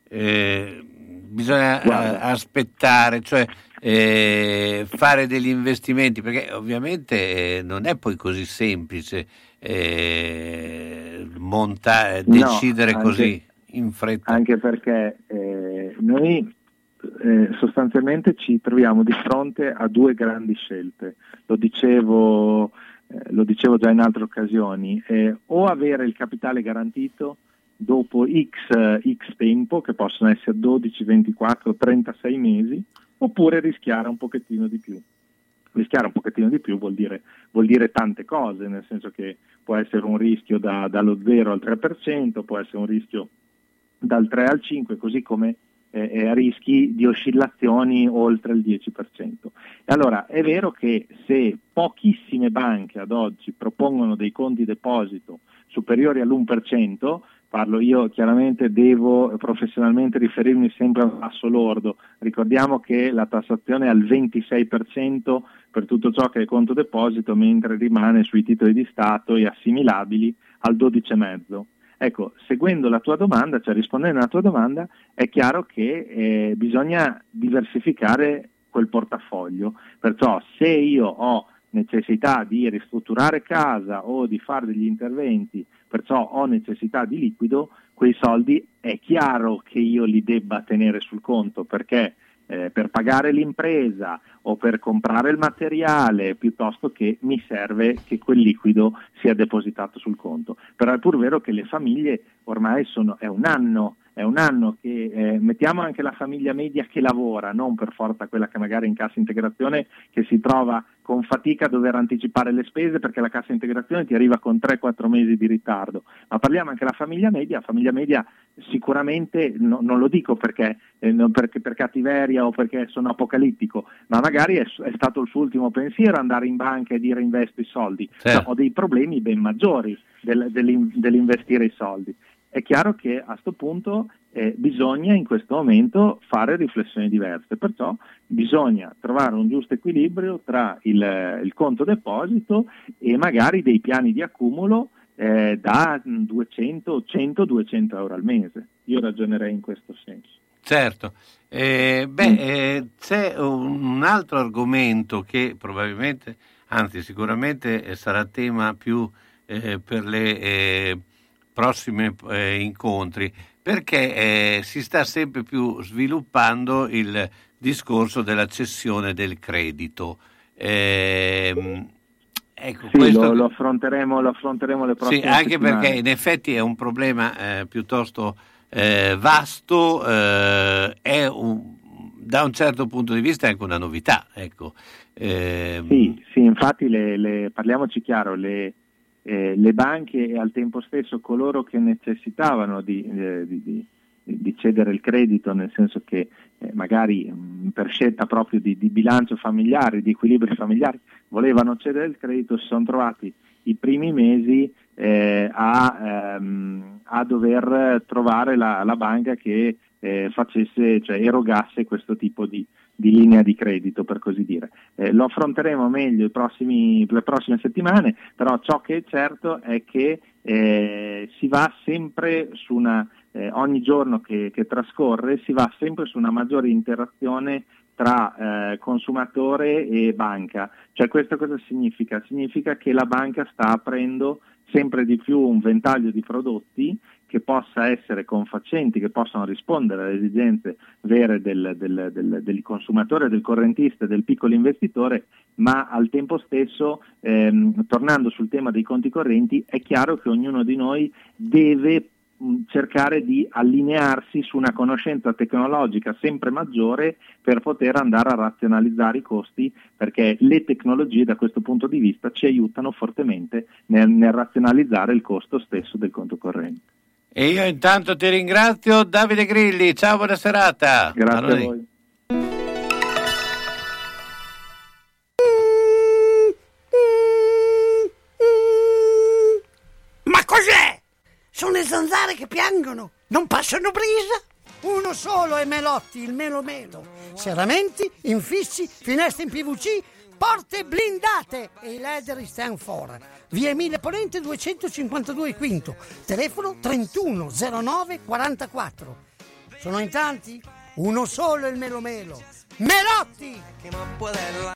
eh, bisogna Guarda. aspettare, cioè eh, fare degli investimenti, perché ovviamente non è poi così semplice eh, monta- decidere no, anche, così in fretta. Anche perché eh, noi eh, sostanzialmente ci troviamo di fronte a due grandi scelte. Lo dicevo, eh, lo dicevo già in altre occasioni, eh, o avere il capitale garantito dopo X, X tempo, che possono essere 12, 24, 36 mesi, oppure rischiare un pochettino di più rischiare un pochettino di più vuol dire, vuol dire, tante cose, nel senso che può essere un rischio da, dallo 0 al 3%, può essere un rischio dal 3 al 5%, così come eh, rischi di oscillazioni oltre il 10%. E allora è vero che se pochissime banche ad oggi propongono dei conti deposito superiori all'1%, parlo io chiaramente devo professionalmente riferirmi sempre al tasso lordo, ricordiamo che la tassazione è al 26% per tutto ciò che è conto deposito, mentre rimane sui titoli di Stato e assimilabili al 12,5. Ecco, seguendo la tua domanda, cioè rispondendo alla tua domanda, è chiaro che eh, bisogna diversificare quel portafoglio. Perciò se io ho necessità di ristrutturare casa o di fare degli interventi, perciò ho necessità di liquido, quei soldi è chiaro che io li debba tenere sul conto perché eh, per pagare l'impresa o per comprare il materiale piuttosto che mi serve che quel liquido sia depositato sul conto. Però è pur vero che le famiglie ormai sono, è un anno è un anno che eh, mettiamo anche la famiglia media che lavora, non per forza quella che magari in cassa integrazione che si trova con fatica a dover anticipare le spese perché la cassa integrazione ti arriva con 3-4 mesi di ritardo, ma parliamo anche della famiglia media, la famiglia media sicuramente no, non lo dico perché, eh, perché, per cattiveria o perché sono apocalittico, ma magari è, è, stato il suo ultimo pensiero andare in banca e dire investo i soldi, certo. ho dei problemi ben maggiori del, dell'investire i soldi è chiaro che a questo punto eh, bisogna in questo momento fare riflessioni diverse, perciò bisogna trovare un giusto equilibrio tra il, il conto deposito e magari dei piani di accumulo eh, da 200, 100, 200 euro al mese. Io ragionerei in questo senso. Certo, eh, beh, mm. eh, c'è un altro argomento che probabilmente, anzi sicuramente eh, sarà tema più eh, per le prossimi eh, incontri, perché eh, si sta sempre più sviluppando il discorso della cessione del credito. Eh, ecco, sì, questo... lo, lo, affronteremo, lo, affronteremo, le prossime Sì, anche settimane. perché in effetti è un problema eh, piuttosto eh, vasto, eh, è un, da un certo punto di vista è anche una novità. Ecco. Ehm, sì, sì, infatti le, le, parliamoci chiaro, le, eh, le banche e al tempo stesso coloro che necessitavano di, eh, di, di, di cedere il credito, nel senso che eh, magari mh, per scelta proprio di, bilancio familiare, di equilibri familiari, volevano cedere il credito, si sono trovati i primi mesi eh, a, ehm, a, dover trovare la, la banca che eh, facesse, cioè erogasse questo tipo di, di linea di credito, per così dire. Eh, lo affronteremo meglio prossimi, le prossime settimane, però ciò che è certo è che eh, si va sempre su una, eh, ogni giorno che, che, trascorre, si va sempre su una maggiore interazione tra eh, consumatore e banca. Cioè questo cosa significa? Significa che la banca sta aprendo sempre di più un ventaglio di prodotti che possa essere confacenti, che possano rispondere alle esigenze vere del, del, del, del consumatore, del correntista, del piccolo investitore, ma al tempo stesso, ehm, tornando sul tema dei conti correnti, è chiaro che ognuno di noi deve cercare di allinearsi su una conoscenza tecnologica sempre maggiore per poter andare a razionalizzare i costi perché le tecnologie da questo punto di vista ci aiutano fortemente nel, nel razionalizzare il costo stesso del conto corrente. E io intanto ti ringrazio Davide Grilli, ciao, buona serata. Grazie allora, a voi. Ma cos'è? Sono le zanzare che piangono, non passano brisa. Uno solo è Melotti, il Melo Melo. Serramenti, infissi, finestre in PVC, porte blindate e i leder stand for. Via Emile Ponente 252 Quinto, telefono 3109 44. Sono in tanti? Uno solo il Melo Melo. Melotti!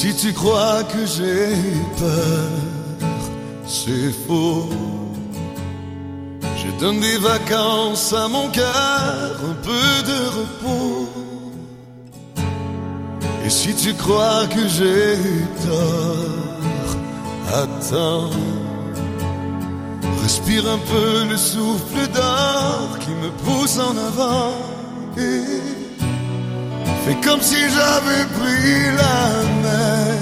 Si tu crois que j'ai peur, c'est faux. Je donne des vacances à mon cœur, un peu de repos. Et si tu crois que j'ai tort, attends. Respire un peu le souffle d'or qui me pousse en avant. Fais comme si j'avais pris la mer.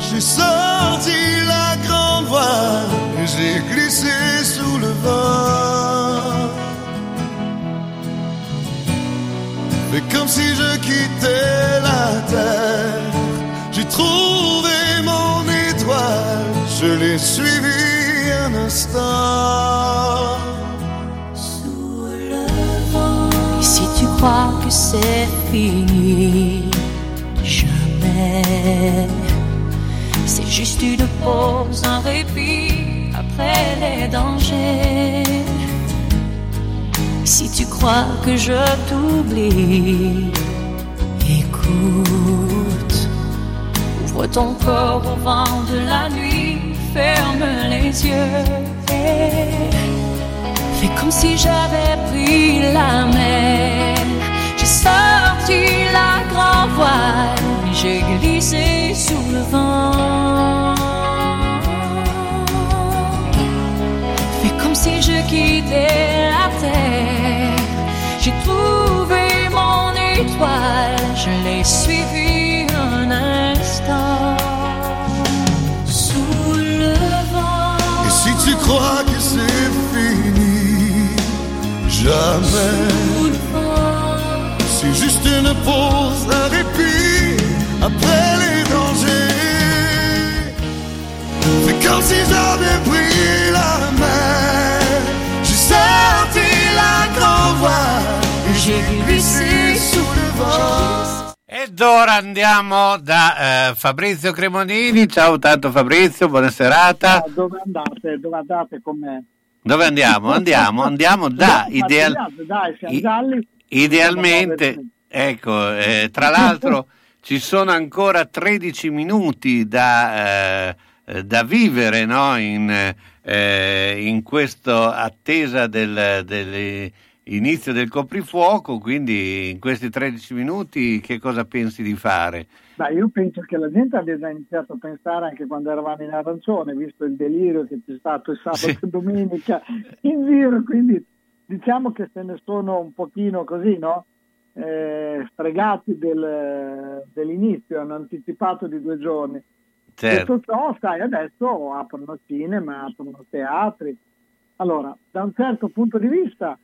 J'ai sorti la grande voile et j'ai glissé sous le vent. Fais comme si je quittais la terre. J'ai trouvé mon étoile, je l'ai suivi un instant. Et si tu crois que c'est jamais. C'est juste une pause, un répit après les dangers. Si tu crois que je t'oublie, écoute. Ouvre ton corps au vent de la nuit, ferme les yeux. et Fais comme si j'avais pris la mer. Sorti la grand voile, j'ai glissé sous le vent. Fais comme si je quittais la terre. J'ai trouvé mon étoile, je l'ai suivi un instant. Sous le vent. Et si tu crois que c'est fini, jamais. C'est une pause, un répit après les dangers. Fais comme si j'avais pris la mer. J'ai sorti la grand voile et j'ai glissé sous le vent. Ed ora andiamo da eh, Fabrizio Cremonini. Ciao tanto Fabrizio, buona serata. Ah, dove andate? Dove andate con me? Dove andiamo? Andiamo, andiamo da Dai, ideal- dai, siamo i- gialli. idealmente, ecco, eh, tra l'altro ci sono ancora 13 minuti da, eh, da vivere no? in, eh, in questa attesa del, dell'inizio del coprifuoco, quindi in questi 13 minuti che cosa pensi di fare? Beh, io penso che la gente abbia già iniziato a pensare anche quando eravamo in arancione, visto il delirio che c'è stato il sabato e domenica in giro, quindi diciamo che se ne sono un pochino così, no? Eh, fregati del- dell'inizio, hanno anticipato di due giorni. Certo. Detto ciò, sai, adesso aprono cinema, aprono teatri. Allora, da un certo punto di vista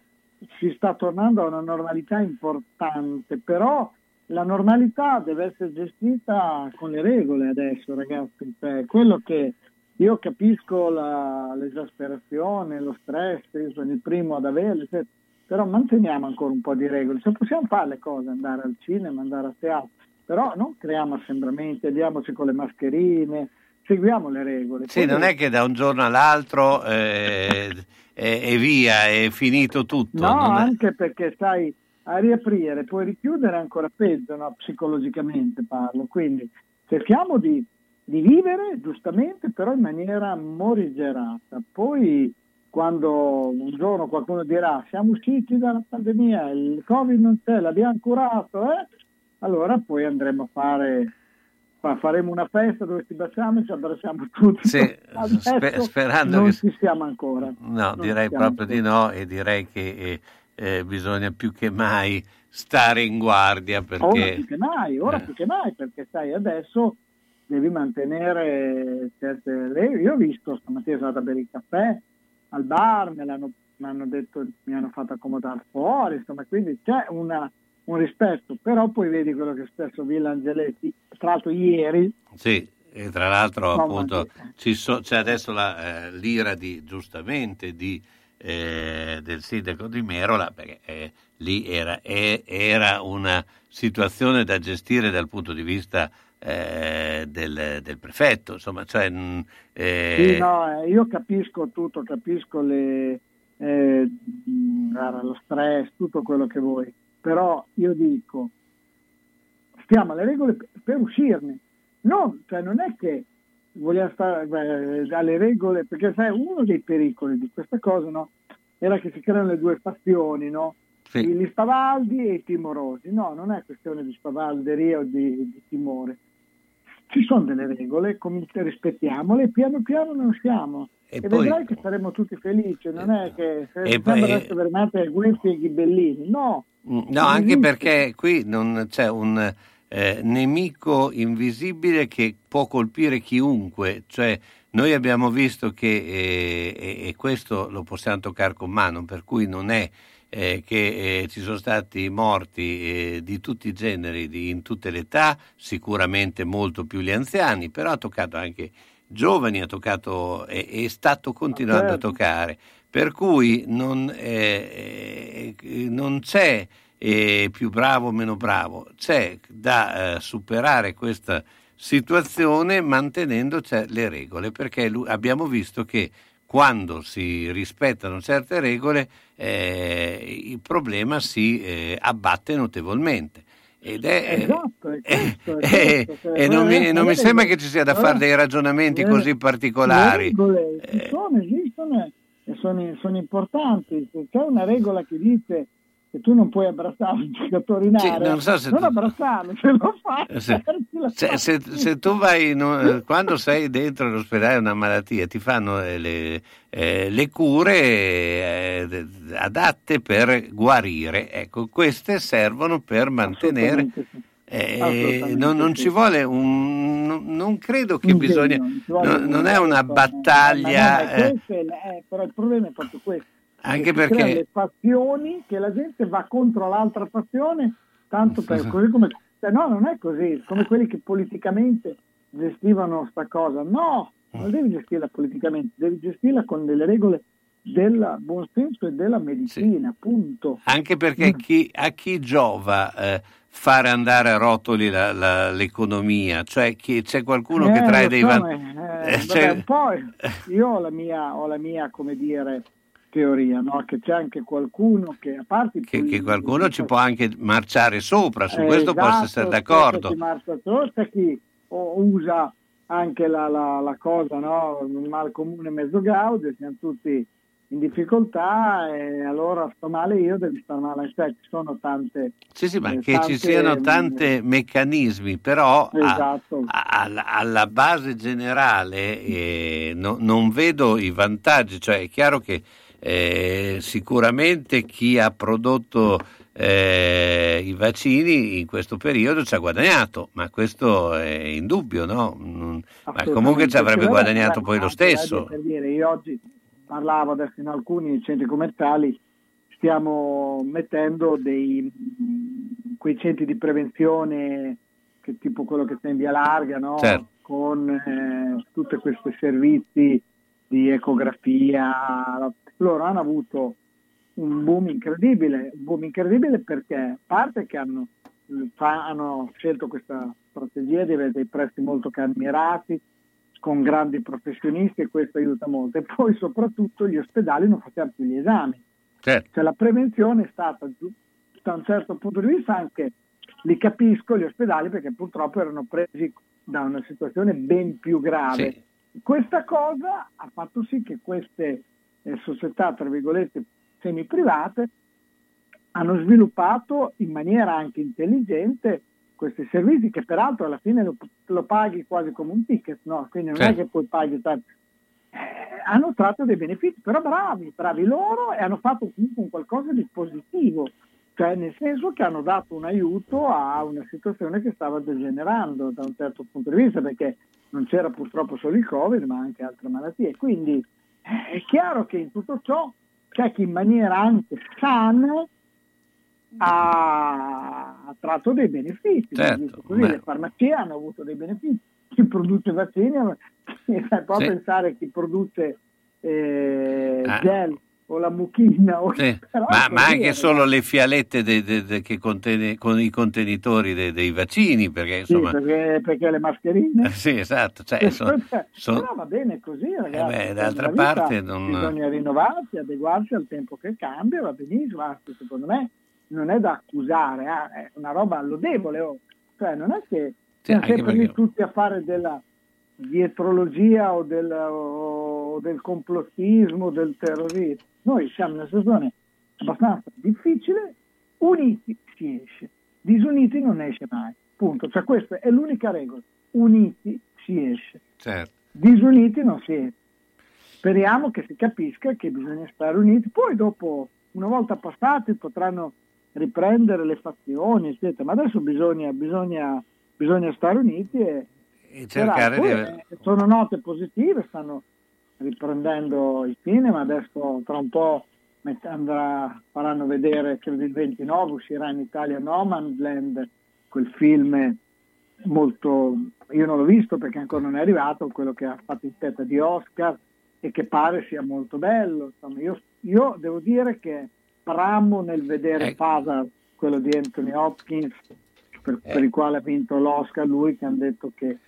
si sta tornando a una normalità importante, però la normalità deve essere gestita con le regole adesso, ragazzi. Cioè, quello che io capisco la- l'esasperazione, lo stress, io sono il primo ad averle, eccetera, però manteniamo ancora un po' di regole. Se possiamo fare le cose, andare al cinema, andare a teatro, però non creiamo assembramenti, andiamoci con le mascherine, seguiamo le regole. Sì, non è che da un giorno all'altro eh, e, e via, è finito tutto. No, è- anche perché sai, a riaprire, puoi richiudere ancora peggio, no? psicologicamente parlo, quindi cerchiamo di, di vivere giustamente, però in maniera morigerata. Poi quando un giorno qualcuno dirà siamo usciti dalla pandemia, il Covid non c'è, l'abbiamo curato, eh? allora poi andremo a fare faremo una festa dove ci baciamo e ci abbracciamo tutti. Sì, sper- sperando non che... ci siamo ancora. No, Non direi proprio di no e direi che eh, eh, bisogna più che mai stare in guardia Ora perché... più che mai, ora Eh. più che mai, perché sai, adesso devi mantenere certe. Io ho visto stamattina sono andato a bere il caffè al bar, me l'hanno, mi hanno detto, mi hanno fatto accomodare fuori, insomma, quindi c'è una- un rispetto, però poi vedi quello che a Villa Angeletti, tra l'altro ieri, Sì, e tra l'altro No, appunto ci so- c'è adesso la, eh, l'ira di, giustamente di, eh, del sindaco di Merola perché eh, lì era, era una situazione da gestire dal punto di vista eh, del, del prefetto, insomma, cioè, mh, eh, Sì, no, eh, io capisco tutto, capisco le, eh, guarda, lo stress, tutto quello che vuoi, però io dico, stiamo alle regole per, per uscirne, non, cioè non è che vogliamo stare beh, dalle regole, perché sai, uno dei pericoli di questa cosa no, era che si creano le due fazioni, no? Sì. gli spavaldi e i timorosi, no, non è questione di spavalderia o di, di timore, ci sono delle regole, rispettiamole e piano piano ne usciamo. E E, poi- vedrai che saremo tutti felici, non è che se sembra poi- essere veramente guelfi e ghibellini, no. No, Non anche perché qui non c'è un eh, nemico invisibile che può colpire chiunque, cioè noi abbiamo visto che, eh, e questo lo possiamo toccare con mano, per cui non è eh, che eh, ci sono stati morti eh, di tutti i generi, di- in tutte le età, sicuramente molto più gli anziani, però ha toccato anche giovani, ha toccato e è stato continuando certo. a toccare. Per cui non, eh, eh, non c'è eh, più bravo o meno bravo, c'è da superare questa situazione mantenendo le regole, perché abbiamo visto che quando si rispettano certe regole eh, il problema si eh, abbatte notevolmente. Ed è, Esatto, è eh, questo, è eh, questo, cioè, e non mi, eh, non mi sembra che ci sia da fare dei ragionamenti così particolari. Le regole ci Eh. sono, esistono e sono, sono importanti. C'è una regola che dice che tu non puoi abbracciare un giocatore in Sì, area, non so se non tu- abbracciarlo, se lo fai, Eh, se- Se, se- se tu vai, un- eh, quando sei dentro l'ospedale una malattia, ti fanno eh, le, eh, le cure eh, adatte per guarire. Ecco, queste servono per mantenere. Sì. eh, non, non sì. ci vuole un. Non, non credo che bisogna. non, non è una Ma battaglia. no, eh, ma è però il problema è proprio questo. Anche che perché- creano le fazioni che la gente va contro l'altra fazione tanto per Sì, sì. così come cioè, no non è così come quelli che politicamente gestivano sta cosa no non devi gestirla politicamente devi gestirla con delle regole del buon senso e della medicina punto Anche perché chi- a chi giova eh, fare andare a rotoli la- la- l'economia? Cioè chi- c'è qualcuno che Eh, trae lo dei vantaggi? eh, po' io ho la mia, ho la mia come dire teoria no? che c'è anche qualcuno che a parte che, che qualcuno ci può anche marciare sopra, su Eh, questo posso esatto, essere c'è d'accordo. chi marcia sopra, c'è chi usa anche la, la- la cosa, no? il mal comune mezzo gaudio, siamo tutti in difficoltà e allora sto male io, devi stare male te, ci sono tante... Sì, sì, ma eh, che tante, ci siano tanti meccanismi, però a- Esatto. a- alla, alla base generale eh, no- non vedo i vantaggi, cioè è chiaro che eh, sicuramente chi ha prodotto eh, i vaccini in questo periodo ci ha guadagnato, ma questo è indubbio, no? Mm, Ma comunque ci avrebbe guadagnato poi lo eh, stesso. Per dire, io oggi parlavo adesso in alcuni centri commerciali, stiamo mettendo dei, mh, quei centri di prevenzione, che tipo quello che sta in via larga, no? Certo. con eh, tutti questi servizi di ecografia. Loro hanno avuto un boom incredibile, un boom incredibile perché a parte che hanno, fa- hanno scelto questa strategia di avere dei prezzi molto calmirati, con grandi professionisti e questo aiuta molto. E poi soprattutto gli ospedali non facevano più gli esami. Certo. Cioè la prevenzione è stata da un certo punto di vista anche, li capisco gli ospedali perché purtroppo erano presi da una situazione ben più grave. Sì. Questa cosa ha fatto sì che queste eh, società, tra virgolette, semi-private hanno sviluppato in maniera anche intelligente questi servizi che peraltro alla fine lo, lo paghi quasi come un ticket, no? quindi non Certo. è che poi paghi tanto. Eh, hanno tratto dei benefici, però bravi, bravi loro e hanno fatto comunque un qualcosa di positivo, cioè nel senso che hanno dato un aiuto a una situazione che stava degenerando da un certo punto di vista, perché non c'era purtroppo solo il Covid, ma anche altre malattie. Quindi è chiaro che in tutto ciò c'è chi in maniera anche sana ha, tratto dei benefici. Certo, così, le farmacie hanno avuto dei benefici, chi produce vaccini, può Sì. pensare chi produce eh, Ah. gel o la mucchina. O, Sì, ma, ma anche eh. solo le fialette de- de- de- che contene- con i contenitori de- dei vaccini, perché Sì, insomma... perché, perché le mascherine. Eh, sì, esatto. Cioè, so- so- Però va bene così, ragazzi. beh, Cioè, d'altra parte non- Bisogna rinnovarsi, adeguarsi al tempo che cambia, va benissimo. Anzi, secondo me non è da accusare, ah, è una roba lodevole. oh. Cioè, non è che Sì, siamo sempre perché- tutti a fare della dietrologia o del, o del complottismo, del terrorismo. Noi siamo in una situazione abbastanza difficile, uniti si esce, disuniti non esce mai. Punto. Cioè, questa è l'unica regola. Uniti si esce, certo. disuniti non si esce. Speriamo che si capisca che bisogna stare uniti. Poi dopo, una volta passati, potranno riprendere le fazioni, eccetera. Ma adesso bisogna, bisogna, bisogna stare uniti e, E cercare di... eh, sono note positive, stanno riprendendo il cinema, adesso tra un po' andrà, faranno vedere, credo il 29 uscirà in Italia No Man's Land, quel film molto, io non l'ho visto perché ancora non è arrivato, quello che ha fatto in testa di Oscar e che pare sia molto bello. Insomma, io, io devo dire che bramo nel vedere Ecco. Pasa, quello di Anthony Hopkins, per, Eh. per il quale ha vinto l'Oscar, lui che hanno detto che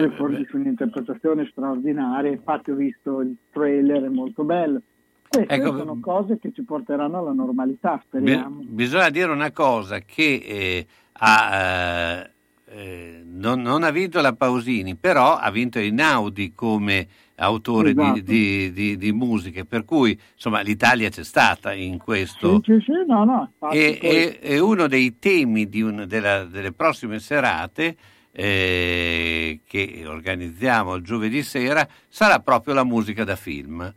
lui fornisce un'interpretazione straordinaria, infatti ho visto il trailer, è molto bello. Queste Ecco, sono cose che ci porteranno alla normalità, Bi- speriamo. bisogna dire una cosa che eh, ha, eh, eh, non, non ha vinto la Pausini, però ha vinto Einaudi come autore di- Esatto. di, di- di musiche, per cui insomma l'Italia c'è stata in questo. Sì, sì, sì, no, no, E, poi- e- e uno dei temi di un- della- delle prossime serate eh, che organizziamo il giovedì sera sarà proprio la musica da film.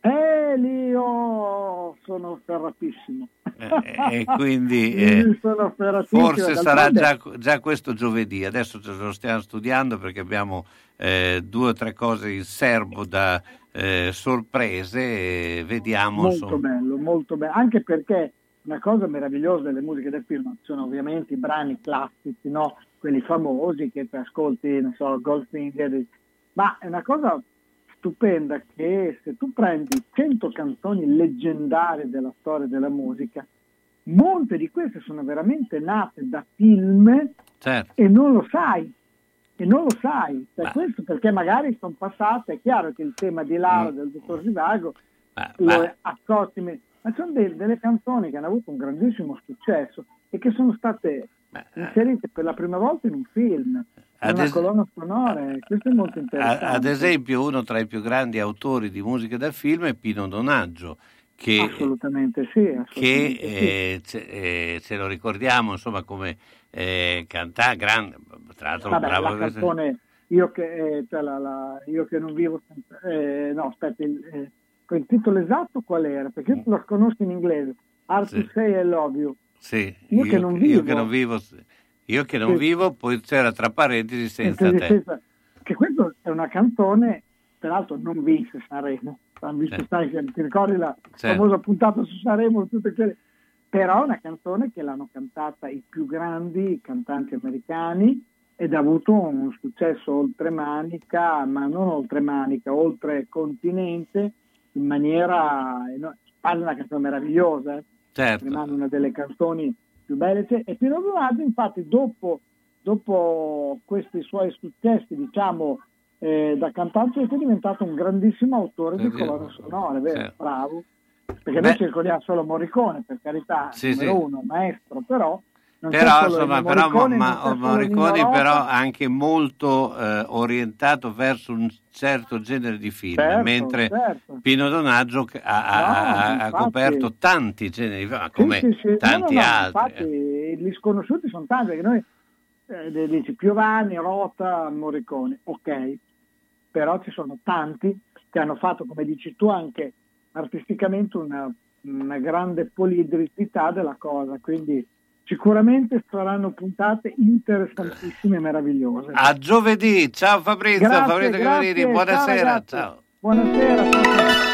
Eh, lì io sono ferratissimo. Eh, e quindi eh, sono forse sarà già, già questo giovedì. Adesso ce lo stiamo studiando perché abbiamo eh, due o tre cose in serbo da eh, sorprese vediamo. molto insomma. bello, molto bello, anche perché una cosa meravigliosa delle musiche del film sono ovviamente i brani classici, no? Quelli famosi che ti ascolti, non so, Goldfinger, ma è una cosa stupenda che se tu prendi 100 canzoni leggendarie della storia della musica, molte di queste sono veramente nate da film Certo. e non lo sai. E non lo sai, Cioè, Ma- questo perché magari sono passate, è chiaro che il tema di Lara Mm. del dottor Zivago Ma- lo me- ma sono de- delle canzoni che hanno avuto un grandissimo successo e che sono state inserite per la prima volta in un film, Ad una es- colonna sonora, e questo è molto interessante. ad esempio, uno tra i più grandi autori di musica da film è Pino Donaggio, che, assolutamente sì, assolutamente che sì. eh, ce, eh, ce lo ricordiamo insomma come eh, cantà grande, tra l'altro Vabbè, bravo la canzone io che, eh, cioè la- la- io che non vivo senza, eh, no aspetta il, eh, il titolo esatto qual era perché io lo conosco in inglese Hard Sì. to Say I Love You Sì, Io che non vivo. io che non vivo, io che non Sì. vivo, poi c'era tra parentesi senza Senza- te. senza- che questa è una canzone peraltro non vinse Sanremo visto, Sì. sai, ti ricordi la Certo. famosa puntata su Sanremo tutte quelle però è una canzone che l'hanno cantata i più grandi cantanti americani ed ha avuto un successo oltre manica, ma non oltre manica, oltre continente, in maniera... Parla una canzone meravigliosa, eh. Certo. rimane una delle canzoni più belle. E Pino Donaggio, infatti, dopo, dopo questi suoi successi, diciamo, eh, da cantante, è diventato un grandissimo autore di colonne sonore, vero? certo. Bravo. Perché Beh. noi circoliamo solo Morricone, per carità, Sì, numero sì. uno, maestro, però... Non Però, insomma, però Morricone, ma- Morricone però anche molto eh, orientato verso un certo genere di film, Certo, mentre certo. Pino Donaggio ha, ha- No, ha- coperto tanti generi, ma Sì, come sì, sì. No, tanti no, no, altri. Infatti, gli sconosciuti sono tanti, perché noi eh, dici Piovani, Rota, Morricone, ok, però ci sono tanti che hanno fatto, come dici tu, anche artisticamente una, una grande poliedrità della cosa, quindi sicuramente saranno puntate interessantissime e meravigliose. A giovedì, ciao Fabrizio, Grazie, Fabrizio grazie, buonasera, ciao, ciao. Buonasera.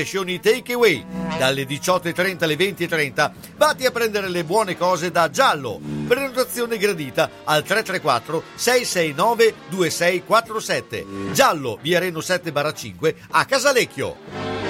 crescioni takeaway. Dalle 18.30 alle 20.30 vatti a prendere le buone cose da Giallo. Prenotazione gradita al 334 669 2647. Giallo, via Reno 7 barra 5 a Casalecchio.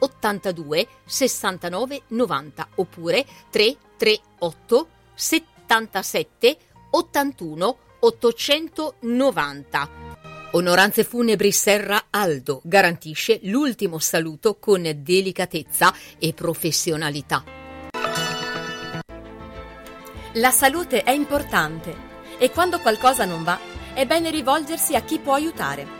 82 69 90 oppure 338 77 81 890. Onoranze Funebri Serra Aldo garantisce l'ultimo saluto con delicatezza e professionalità. La salute è importante e quando qualcosa non va è bene rivolgersi a chi può aiutare.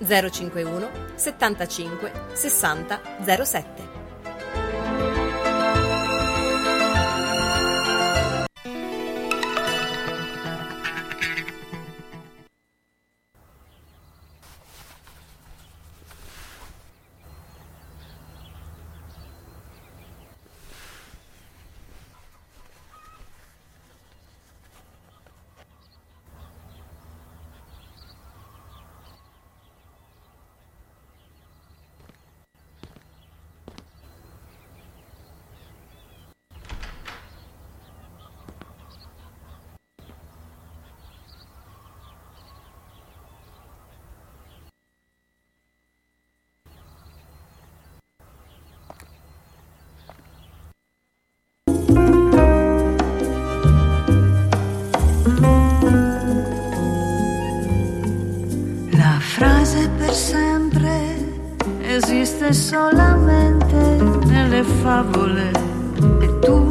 051 75 60 07. Solamente nelle favole. E tu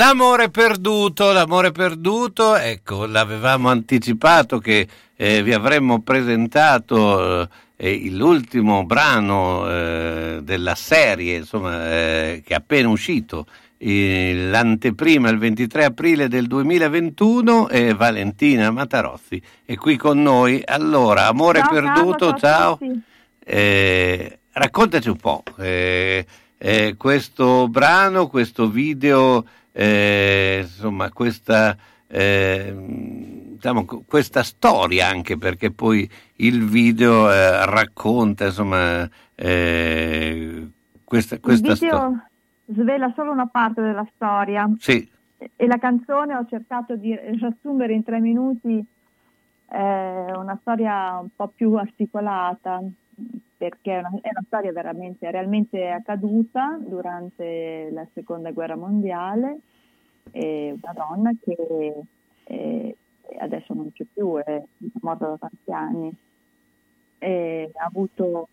L'amore perduto, l'amore perduto, ecco, l'avevamo anticipato che eh, vi avremmo presentato eh, l'ultimo brano eh, della serie, insomma, eh, che è appena uscito, eh, l'anteprima il 23 aprile del 2021 e Valentina Matarozzi è qui con noi. Allora, amore Ciao, perduto, ciao ciao. tutti. Eh, raccontaci un po' eh, questo brano, questo video, eh, insomma, questa, eh, diciamo, questa storia anche perché poi il video eh, racconta insomma, eh, questa, questa storia. video svela solo una parte della storia Sì, e la canzone ho cercato di riassumere in tre minuti una storia un po' più articolata perché è una, è una storia veramente, realmente accaduta durante la seconda guerra mondiale. E una donna che eh, adesso non c'è più, è morta da tanti anni, e ha avuto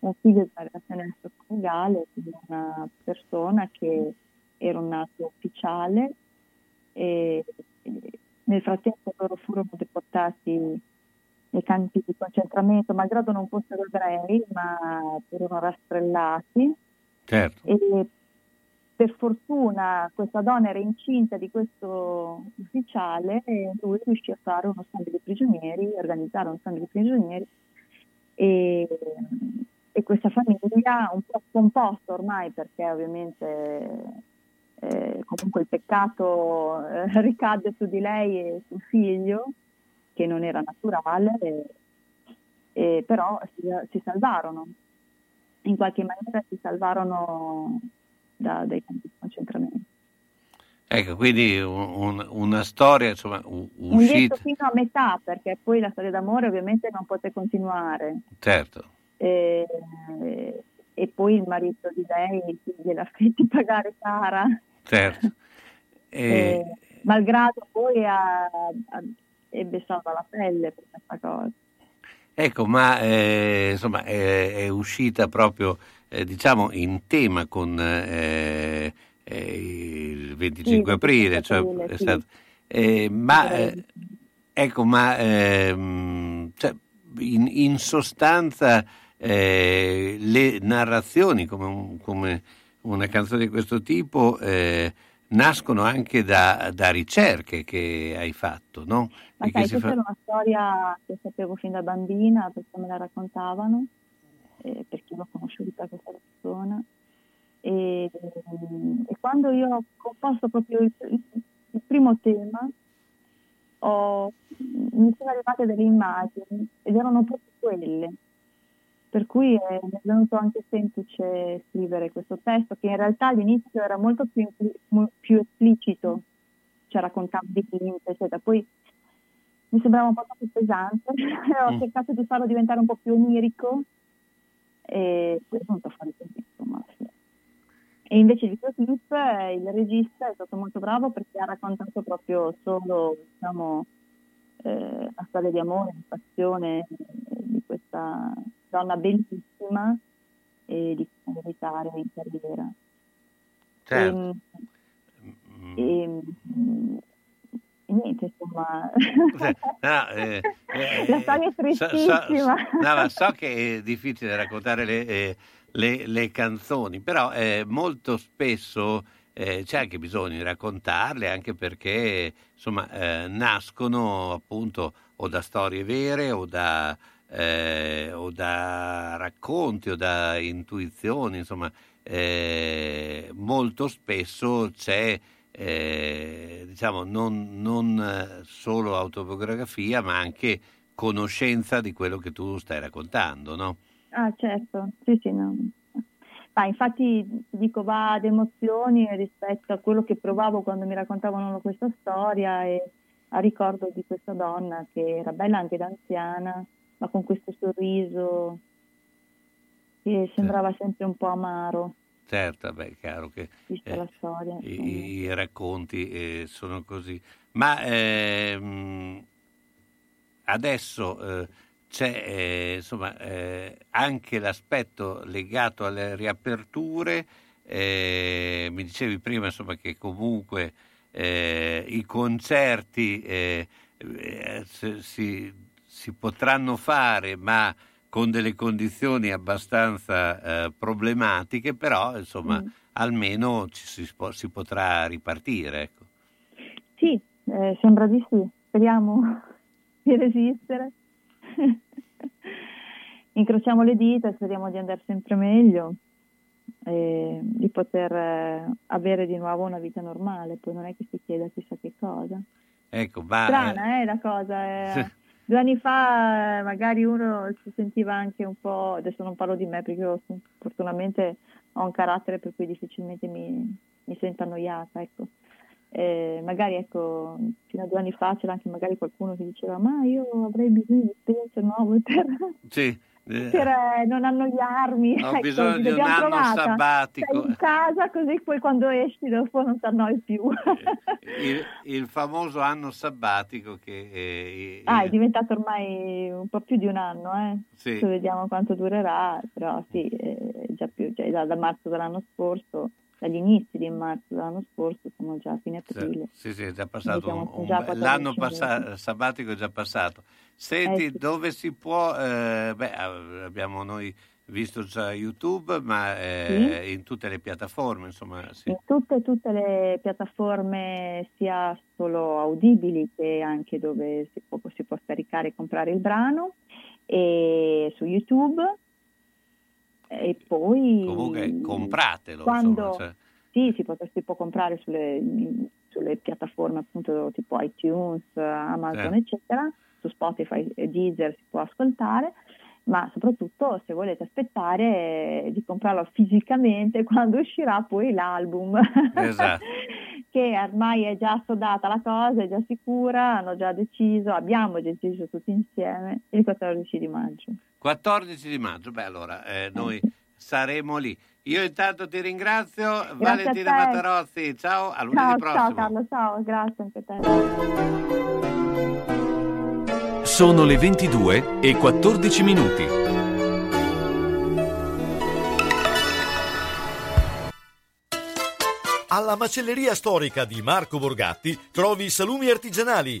un figlio di una relazione extraconiugale con una persona che era un nato ufficiale e, e nel frattempo loro furono deportati nei campi di concentramento, malgrado non fossero ebrei, ma furono rastrellati certo. e per fortuna questa donna era incinta di questo ufficiale e lui riuscì a fare uno scambio di prigionieri, organizzare uno scambio di prigionieri e, e questa famiglia un po' scomposta ormai perché ovviamente eh, comunque il peccato eh, ricadde su di lei e sul figlio che non era naturale e, e però si, si salvarono in qualche maniera si salvarono da, dai campi di concentramento ecco, quindi un- un- una storia insomma, un uscita, fino a metà perché poi la storia d'amore ovviamente non poté continuare certo. e, e poi il marito di lei gliela fece pagare cara Certo. e, E- malgrado poi ha- ha- ebbe salva la pelle per questa cosa ecco, ma eh, insomma è, è uscita proprio eh, diciamo in tema con eh, eh, il 25 Sì, aprile, 25 cioè, aprile, è sì. stato- eh, ma eh, ecco, ma ehm, cioè, in, in sostanza le narrazioni come, un- come una canzone di questo tipo nascono anche da, da ricerche che hai fatto, no? Ma sai, questa fa- era una storia che sapevo fin da bambina perché me la raccontavano, eh, perché l'ho conosciuta questa persona. E e quando io ho composto proprio il, il primo tema, ho, mi sono arrivate delle immagini ed erano proprio quelle. Per cui è, mi è venuto anche semplice scrivere questo testo, che in realtà all'inizio era molto più, più esplicito, cioè raccontavo di Clint, eccetera. Poi mi sembrava un po' troppo pesante, ho mm. cercato di farlo diventare un po' più onirico e poi è venuto fuori così, insomma. E invece di questo clip il regista è stato molto bravo perché ha raccontato proprio solo diciamo, eh, la storia di amore, di passione di questa donna bellissima e di militare in carriera. Certo. E, e, e niente, insomma, no, eh, eh, la storia è tristissima. So, so, no, so, che è difficile raccontare le, eh, le, le canzoni, però eh, molto spesso eh, c'è anche bisogno di raccontarle, anche perché insomma, eh, nascono appunto o da storie vere o da, o da racconti o da intuizioni, insomma, molto spesso c'è eh, diciamo, non, non, eh, solo autobiografia, ma anche conoscenza di quello che tu stai raccontando, no? Ah, certo, sì, sì, no. Ah, infatti dico va ad emozioni rispetto a quello che provavo quando mi raccontavano questa storia e a ricordo di questa donna che era bella anche da anziana, ma con questo sorriso che sembrava sempre un po' amaro. Certo, beh, è chiaro che eh, storia, i, i, racconti eh, sono così. Ma ehm, adesso eh, c'è eh, insomma, eh, anche l'aspetto legato alle riaperture. Eh, mi dicevi prima insomma, che comunque i concerti si, si potranno fare, ma con delle condizioni abbastanza eh, problematiche, però insomma mm. almeno si, si, potrà ripartire. Ecco. Sì, eh, sembra di sì, speriamo di resistere. Incrociamo le dita, speriamo di andare sempre meglio e di poter eh, avere di nuovo una vita normale, poi non è che si chieda chissà che cosa. Ecco, ma, Strana, eh, la cosa. È... Due anni fa eh, magari uno si sentiva anche un po', adesso non parlo di me perché io fortunatamente ho un carattere per cui difficilmente mi, mi sento annoiata, ecco. Eh, magari ecco, fino a due anni fa c'era anche magari qualcuno che diceva ma io avrei bisogno di esperienze nuove per, sì per eh, non annoiarmi. Ho ecco, bisogno di un anno trovata. sabbatico. Sei in casa così poi quando esci dopo non ti annoi più. il, il, famoso anno sabbatico che... Eh, ah, è diventato ormai un po' più di un anno, eh? Sì. Adesso vediamo quanto durerà, però sì, eh, già più, cioè, da, da marzo dell'anno scorso dagli inizi di marzo dell'anno scorso, siamo già a fine aprile. Sì, sì, è già passato un, un, l'anno passato, sabbatico è già passato. Senti, eh, sì. dove si può, eh, beh, abbiamo noi visto già YouTube, ma eh, sì. in tutte le piattaforme, insomma. Sì. In tutte, tutte le piattaforme, sia solo audibili che anche dove si può, si può scaricare e comprare il brano, e su YouTube e poi comunque compratelo quando, insomma, cioè. sì si, può, si può comprare sulle, sulle, piattaforme appunto tipo iTunes Amazon eh. eccetera su Spotify e Deezer si può ascoltare ma soprattutto se volete aspettare di comprarlo fisicamente quando uscirà poi l'album esatto. che ormai è già sodata la cosa, è già sicura, hanno già deciso, abbiamo deciso tutti insieme il 14 di maggio. 14 di maggio, beh allora eh, noi saremo lì. Io intanto ti ringrazio, grazie Valentina Matarozzi, ciao, a lunedì ciao, prossimo. Ciao Carlo, ciao, grazie anche a te. Sono le 22 e 14 minuti. Alla macelleria storica di Marco Borgatti trovi salumi artigianali,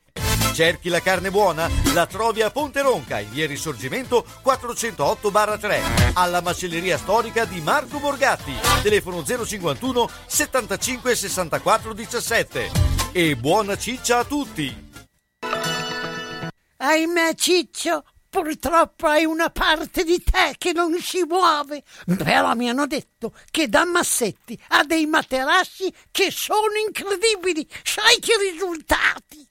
Cerchi la carne buona? La trovi a Ponte Ronca, in via Risorgimento 408-3, alla macelleria storica di Marco Borgatti, telefono 051 75 64 17. E buona ciccia a tutti! Ahimè, Ciccio, purtroppo hai una parte di te che non si muove. Però mi hanno detto che da Massetti ha dei materassi che sono incredibili. Sai che risultati!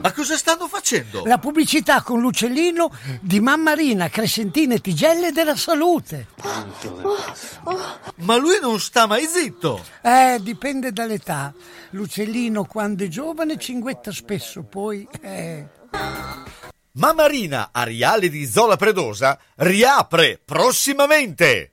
Ma cosa stanno facendo? La pubblicità con l'uccellino di Mammarina, Crescentina e Tigelle della Salute. Ma lui non sta mai zitto. Eh, dipende dall'età. L'uccellino quando è giovane cinguetta spesso, poi... Eh. Mammarina Ariale di Zola Predosa riapre prossimamente.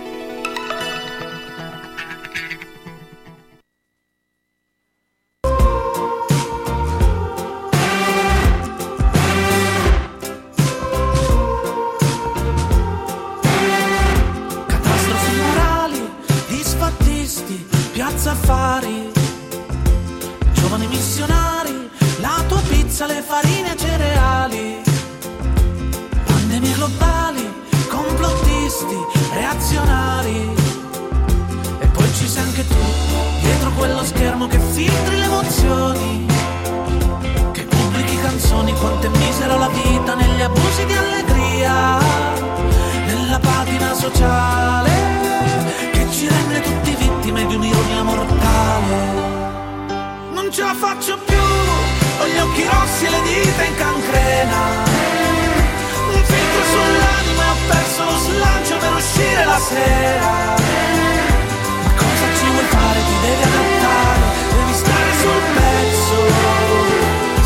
Pizza, le farine cereali, pandemie globali, complottisti, reazionari. E poi ci sei anche tu, dietro quello schermo che filtri le emozioni, che pubblichi canzoni, quanto è misera la vita negli abusi di allegria nella patina sociale che ci rende tutti vittime di un'ironia mortale. Non ce la faccio più, occhi rossi e le dita in cancrena. Un filtro sull'anima e ho perso lo slancio per uscire la sera. Ma cosa ci vuoi fare? Ti devi adattare, devi stare sul pezzo.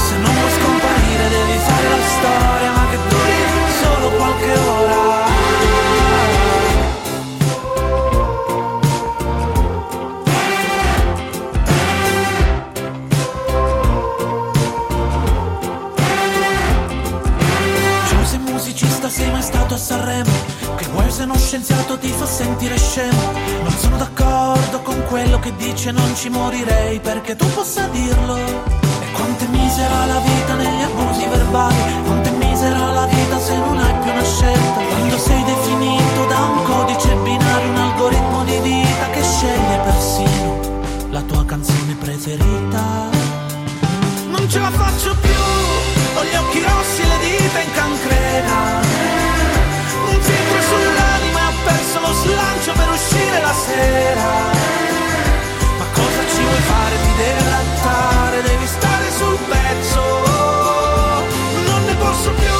Se non vuoi scomparire devi fare la storia, a Sanremo Che vuoi se uno scienziato ti fa sentire scemo. Non sono d'accordo con quello che dice non ci morirei perché tu possa dirlo. E quanto è misera la vita negli abusi verbali Quanto è misera la vita se non hai più una scelta. Quando sei definito da un codice binario Un algoritmo di vita che sceglie persino La tua canzone preferita. Non ce la faccio più Ho gli occhi rossi e le dita in cancrena perso lo slancio per uscire la sera. Ma cosa ci vuoi fare? Ti devi adattare, devi stare sul pezzo. Non ne posso più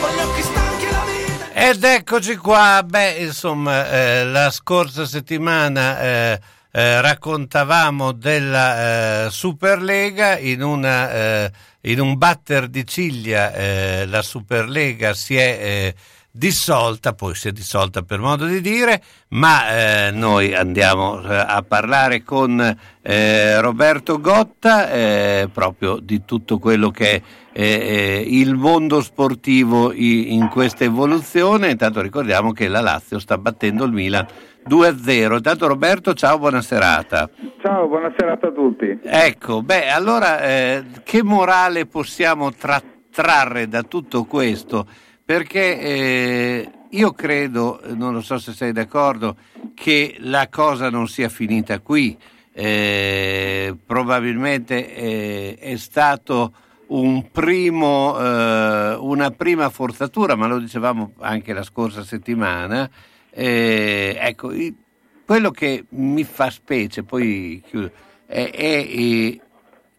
Ho gli occhi stanchi la vita Ed eccoci qua, beh, insomma, eh, la scorsa settimana eh, eh, raccontavamo della eh, Superlega in, una, eh, in un batter di ciglia, eh, la Superlega si è eh, dissolta, poi si è dissolta per modo di dire, ma eh, noi andiamo eh, a parlare con eh, Roberto Gotta eh, proprio di tutto quello che è eh, il mondo sportivo in questa evoluzione. Intanto ricordiamo che la Lazio sta battendo il Milan 2-0. Intanto Roberto, ciao, buona serata. Ciao, buona serata a tutti. Ecco, beh, allora che morale possiamo tra- trarre da tutto questo? Perché eh, io credo, non lo so se sei d'accordo, che la cosa non sia finita qui. Eh, probabilmente eh, è stato un primo, eh, una prima forzatura, ma lo dicevamo anche la scorsa settimana. Eh, ecco, quello che mi fa specie, poi chiudo, è, è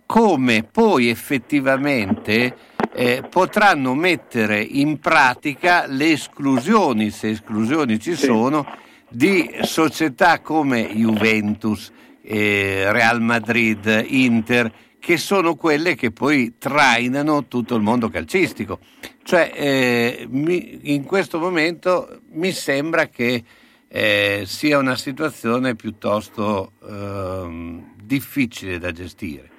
come poi effettivamente eh, potranno mettere in pratica le esclusioni, se esclusioni ci sono, di società come Juventus, eh, Real Madrid, Inter, che sono quelle che poi trainano tutto il mondo calcistico. Cioè, eh, mi, in questo momento mi sembra che eh, sia una situazione piuttosto ehm, difficile da gestire.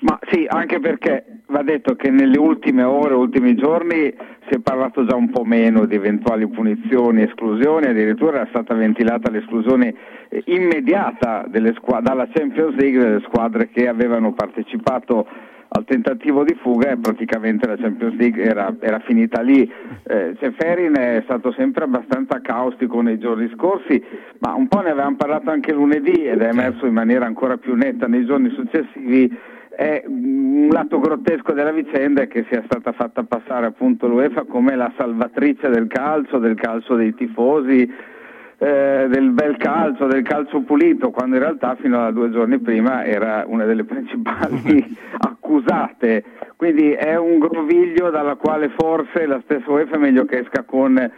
Ma sì, anche perché va detto che nelle ultime ore, ultimi giorni si è parlato già un po' meno di eventuali punizioni, esclusioni, addirittura era stata ventilata l'esclusione eh, immediata squadre, dalla Champions League delle squadre che avevano partecipato al tentativo di fuga e praticamente la Champions League era, era finita lì. Eh, Ceferin è stato sempre abbastanza caustico nei giorni scorsi, ma un po' ne avevamo parlato anche lunedì ed è emerso in maniera ancora più netta nei giorni successivi è un lato grottesco della vicenda è che sia stata fatta passare appunto l'UEFA come la salvatrice del calcio, del calcio dei tifosi, eh, del bel calcio, del calcio pulito, quando in realtà fino a due giorni prima era una delle principali accusate. Quindi è un groviglio dalla quale forse la stessa UEFA è meglio che esca con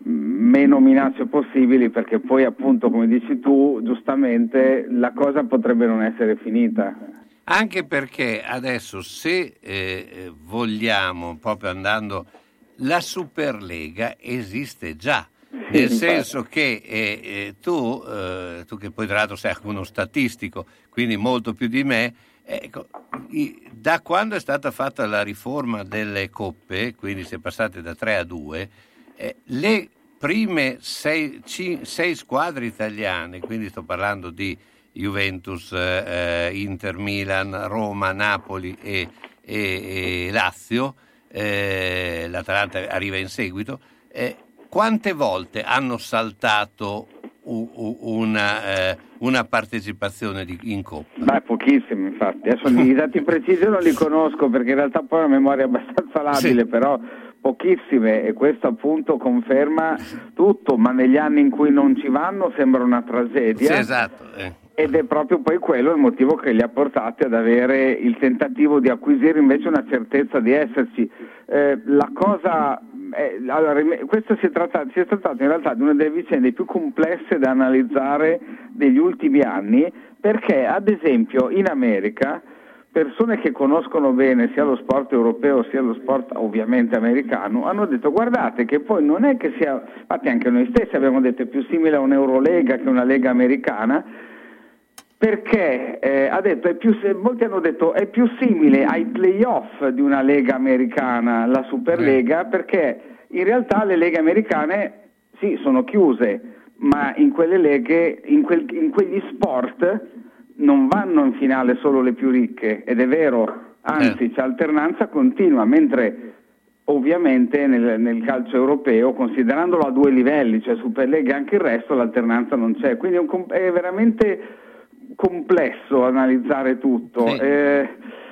meno minacce possibili perché poi appunto come dici tu giustamente la cosa potrebbe non essere finita anche perché adesso se eh, vogliamo, proprio andando, la Superlega esiste già. Nel senso che eh, eh, tu, eh, tu che poi tra l'altro sei uno statistico, quindi molto più di me, ecco, da quando è stata fatta la riforma delle coppe, quindi si è passate da 3 a 2, eh, le prime sei, c- sei squadre italiane, quindi sto parlando di Juventus, eh, Inter, Milan, Roma, Napoli e, e, e Lazio, eh, l'Atalanta arriva in seguito, eh, quante volte hanno saltato una, eh, una, partecipazione di, in Coppa? Beh, pochissime infatti, adesso i dati precisi non li conosco perché in realtà poi ho una memoria abbastanza labile, sì. però pochissime e questo appunto conferma tutto, ma negli anni in cui non ci vanno sembra una tragedia. Sì, esatto. Eh. Ed è proprio poi quello il motivo che li ha portati ad avere il tentativo di acquisire invece una certezza di esserci. Eh, la cosa, è, allora, questo si è, trattato, si è trattato in realtà di una delle vicende più complesse da analizzare degli ultimi anni perché ad esempio in America persone che conoscono bene sia lo sport europeo sia lo sport ovviamente americano hanno detto guardate che poi non è che sia, infatti anche noi stessi abbiamo detto è più simile a un'Eurolega che una Lega americana perché eh, ha detto, più, molti hanno detto è più simile ai playoff di una lega americana, la Superlega, perché in realtà le leghe americane sì, sono chiuse, ma in quelle leghe, in, quel, in quegli sport non vanno in finale solo le più ricche, ed è vero, anzi eh. c'è alternanza continua, mentre ovviamente nel, nel, calcio europeo, considerandolo a due livelli, cioè Superlega e anche il resto, l'alternanza non c'è, quindi è, un, è veramente complesso analizzare tutto. Sì. Eh,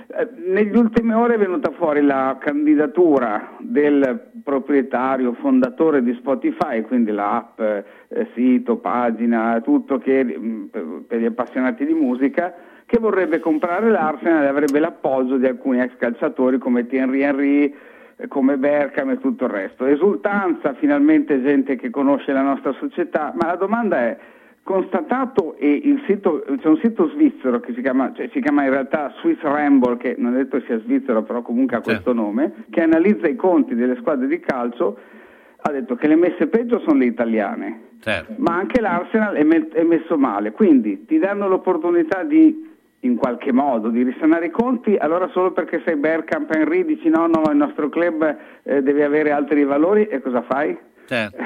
eh, negli ultime ore è venuta fuori la candidatura del proprietario, fondatore di Spotify, quindi l'app, eh, sito, pagina, tutto che, mm, per gli appassionati di musica, che vorrebbe comprare l'Arsenal e avrebbe l'appoggio di alcuni ex calciatori come Thierry Henry, eh, come Berkham e tutto il resto. Esultanza, finalmente gente che conosce la nostra società, ma la domanda è constatato e sito, c'è un sito svizzero che si chiama, cioè si chiama in realtà Swiss Ramble, che non è detto sia svizzero, però comunque ha questo certo. nome, che analizza i conti delle squadre di calcio, ha detto che le messe peggio sono le italiane, certo. ma anche l'Arsenal è, me- è, messo male, quindi ti danno l'opportunità di in qualche modo di risanare i conti, allora solo perché sei Bergkamp Henry dici no, no, il nostro club eh, deve avere altri valori e cosa fai? Certo.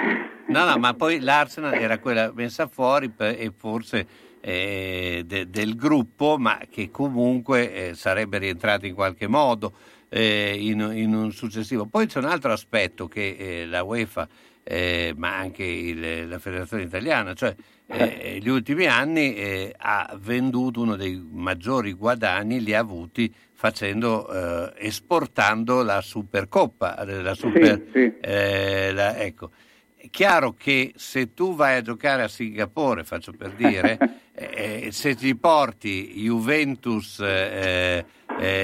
No, no, ma poi l'Arsenal era quella messa fuori e forse eh, de, del gruppo, ma che comunque eh, sarebbe rientrato in qualche modo eh, in, in, un successivo. Poi c'è un altro aspetto che eh, la UEFA, eh, ma anche il, la Federazione Italiana, cioè eh, gli ultimi anni eh, ha venduto uno dei maggiori guadagni, li ha avuti facendo, eh, esportando la Supercoppa, la super, sì, sì. Eh, la, ecco. È chiaro che se tu vai a giocare a Singapore, faccio per dire, eh, se ti porti Juventus eh,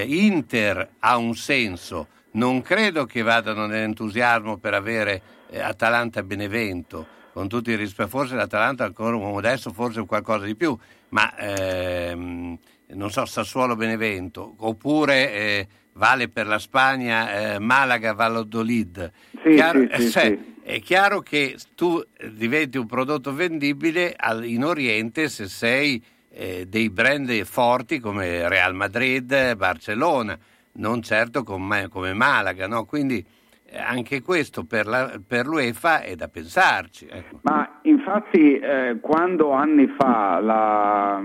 Inter ha un senso, non credo che vadano nell'entusiasmo per avere Atalanta Benevento con tutti i rispetti, forse l'Atalanta ancora adesso forse qualcosa di più, ma ehm, non so, Sassuolo Benevento, oppure eh, vale per la Spagna eh, Malaga Valladolid. Sì, chiaro, sì, sì, eh, È chiaro che tu diventi un prodotto vendibile al, in Oriente se sei eh, dei brand forti come Real Madrid, Barcellona, non certo come, come Malaga, no? Quindi eh, anche questo per, la, per, l'UEFA è da pensarci. Ecco. Ma infatti eh, quando anni fa la,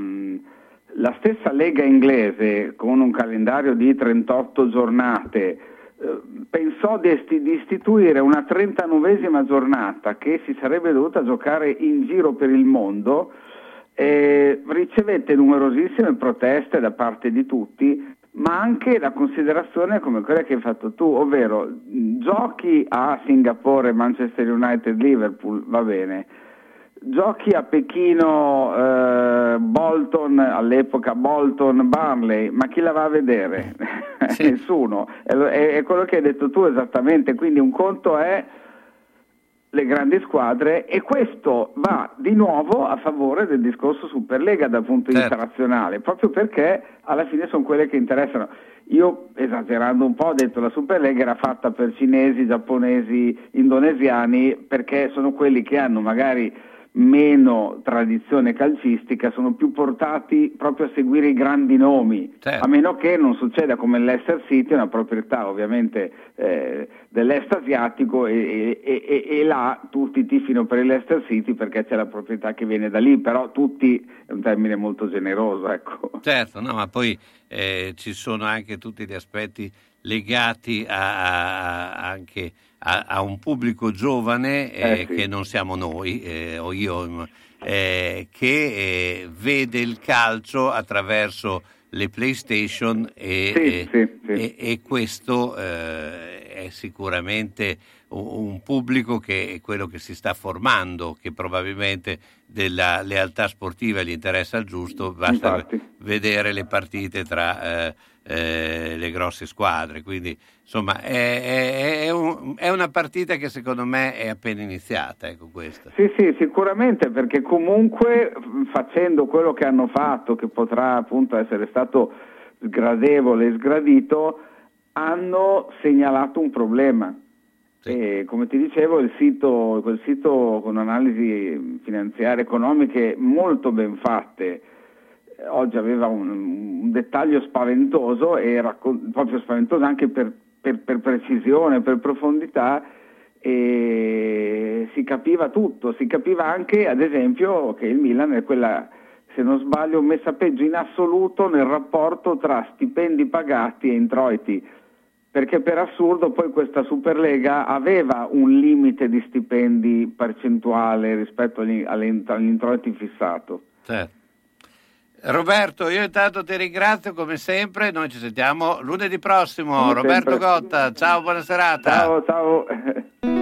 la, stessa Lega inglese con un calendario di 38 giornate eh, pensò di, istituire una 39esima giornata che si sarebbe dovuta giocare in giro per il mondo, eh, ricevette numerosissime proteste da parte di tutti ma anche la considerazione come quella che hai fatto tu, ovvero giochi a Singapore, Manchester United, Liverpool, va bene, giochi a Pechino, eh, Bolton, all'epoca Bolton, Barley, ma chi la va a vedere? Sì. Nessuno, è, è quello che hai detto tu esattamente, quindi un conto è le grandi squadre e questo va di nuovo a favore del discorso Superlega dal punto di vista Certo. razionale, proprio perché alla fine sono quelle che interessano. Io, esagerando un po', ho detto che la Superlega era fatta per cinesi, giapponesi, indonesiani, perché sono quelli che hanno magari meno tradizione calcistica, sono più portati proprio a seguire i grandi nomi, Certo. a meno che non succeda come l'Ester City, una proprietà ovviamente eh, dell'est asiatico e, e- e- e là tutti tifino per l'Ester City perché c'è la proprietà che viene da lì, però tutti è un termine molto generoso, ecco. Certo, no, ma poi eh, ci sono anche tutti gli aspetti legati a, a- anche a, a un pubblico giovane eh, Eh, sì. che non siamo noi, eh, o io, eh, che vede il calcio attraverso le PlayStation e, Sì, e- sì, sì. e- e questo eh, è sicuramente un, un pubblico che è quello che si sta formando, che probabilmente della lealtà sportiva gli interessa il giusto, basta Infatti. vedere le partite tra eh, eh, le grosse squadre. Quindi insomma è, è- è un- è una partita che secondo me è appena iniziata, ecco questa. Sì, sì, sicuramente, perché comunque facendo quello che hanno fatto, che potrà appunto essere stato sgradevole e sgradito, hanno segnalato un problema. E come ti dicevo, il sito, quel sito con analisi finanziarie economiche molto ben fatte, oggi aveva un, un dettaglio spaventoso e raccon- proprio spaventoso anche per, per- per precisione, per profondità e si capiva tutto, si capiva anche ad esempio che il Milan è quella, se non sbaglio, messa peggio in assoluto nel rapporto tra stipendi pagati e introiti, perché per assurdo poi questa Superlega aveva un limite di stipendi percentuale rispetto agli, introiti fissato. Certo. Roberto, io intanto ti ringrazio come sempre, noi ci sentiamo lunedì prossimo. Come Roberto sempre. Gotta, ciao, buona serata. Ciao, ciao.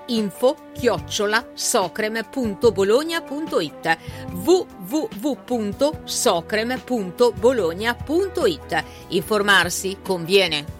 info chiocciola socrem.bologna.it www.socrem.bologna.it Informarsi conviene.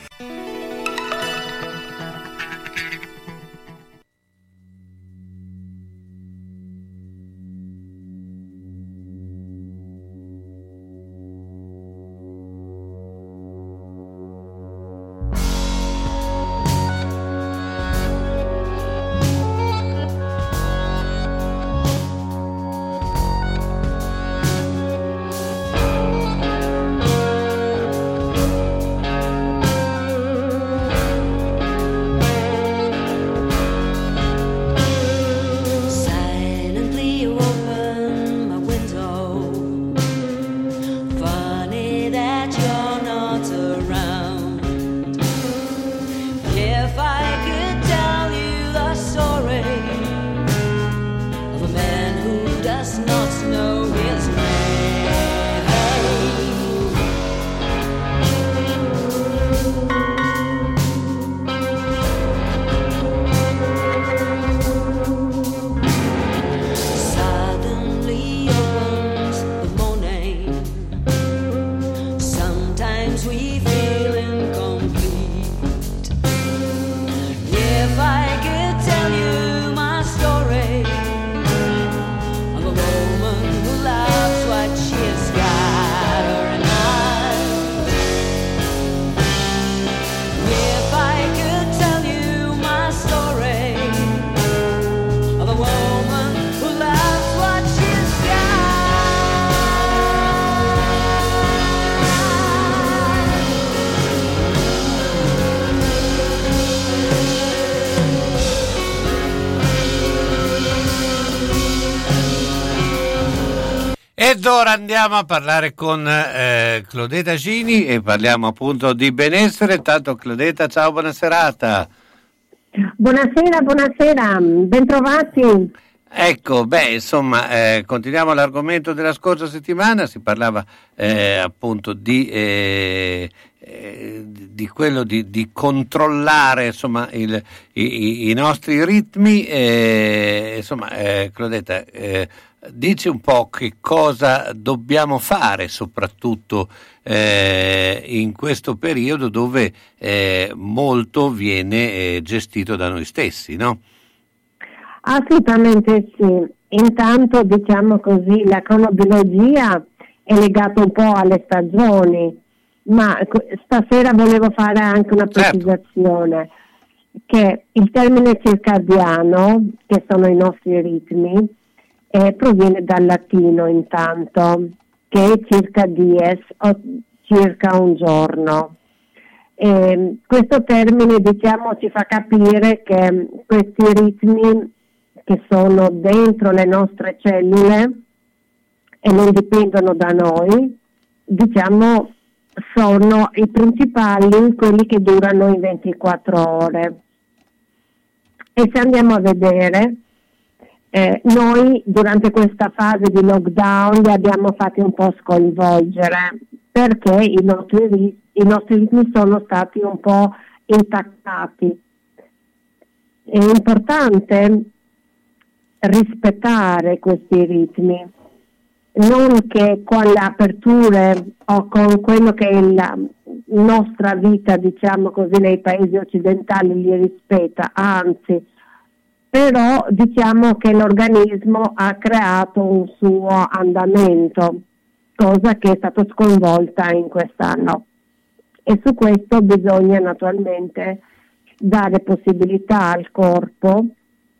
Ed ora andiamo a parlare con eh, Claudeta Gini e parliamo appunto di benessere. Tanto Claudeta, ciao, buona serata. Buonasera, buonasera, bentrovati. Ecco, beh, insomma, eh, continuiamo l'argomento della scorsa settimana, si parlava eh, appunto di, eh, eh, di quello di, di controllare insomma, il- i, i- nostri ritmi. eh, insomma, eh, Claudetta, eh, dici un po' che cosa dobbiamo fare soprattutto eh, in questo periodo dove eh, molto viene eh, gestito da noi stessi, no? Assolutamente sì. Intanto diciamo così, la cronobiologia è legata un po' alle stagioni, ma stasera volevo fare anche una precisazione che il termine circadiano, che sono i nostri ritmi, eh, proviene dal latino intanto, che è circa dies o circa un giorno. E questo termine diciamo ci fa capire che questi ritmi che sono dentro le nostre cellule e non dipendono da noi, diciamo sono i principali, quelli che durano in 24 ore. E se andiamo a vedere, eh, noi durante questa fase di lockdown li abbiamo fatti un po' sconvolgere perché i nostri, i nostri ritmi sono stati un po' intaccati. È importante rispettare questi ritmi, non che con le aperture o con quello che è la nostra vita, diciamo così, nei paesi occidentali li rispetta, anzi, però diciamo che l'organismo ha creato un suo andamento, cosa che è stata sconvolta in quest'anno. E su questo bisogna naturalmente dare possibilità al corpo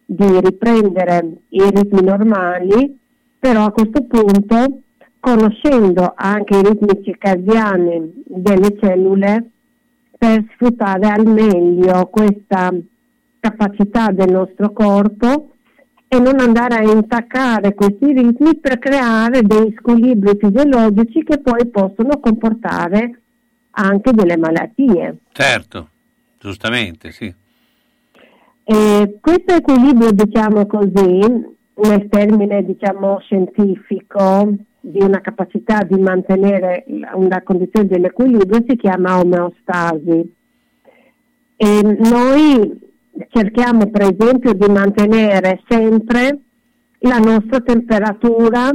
di riprendere i ritmi normali, però a questo punto, conoscendo anche i ritmi circadiani delle cellule, per sfruttare al meglio questa capacità del nostro corpo e non andare a intaccare questi ritmi per creare dei squilibri fisiologici che poi possono comportare anche delle malattie. Certo, giustamente, sì. E questo equilibrio, diciamo così, nel termine diciamo, scientifico di una capacità di mantenere una condizione dell'equilibrio si chiama omeostasi. E noi cerchiamo per esempio di mantenere sempre la nostra temperatura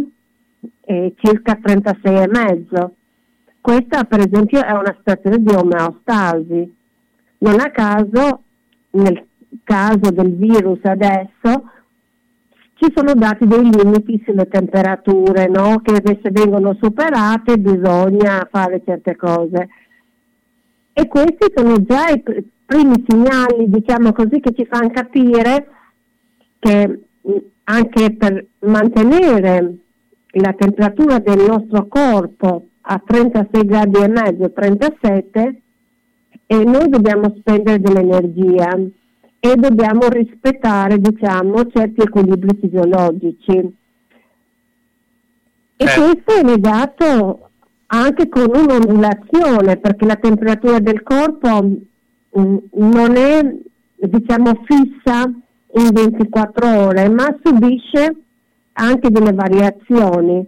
eh, circa 36,5. Questa per esempio è una situazione di omeostasi. Non a caso, nel caso del virus adesso, ci sono dati dei limiti sulle temperature, no? che se vengono superate bisogna fare certe cose. E questi sono già i primi segnali, diciamo così, che ci fanno capire che anche per mantenere la temperatura del nostro corpo a 36 gradi e mezzo, 37, e noi dobbiamo spendere dell'energia e dobbiamo rispettare, diciamo, certi equilibri fisiologici. E Eh. questo è legato anche con un'ondulazione, perché la temperatura del corpo mm, non è, diciamo, fissa in 24 ore, ma subisce anche delle variazioni.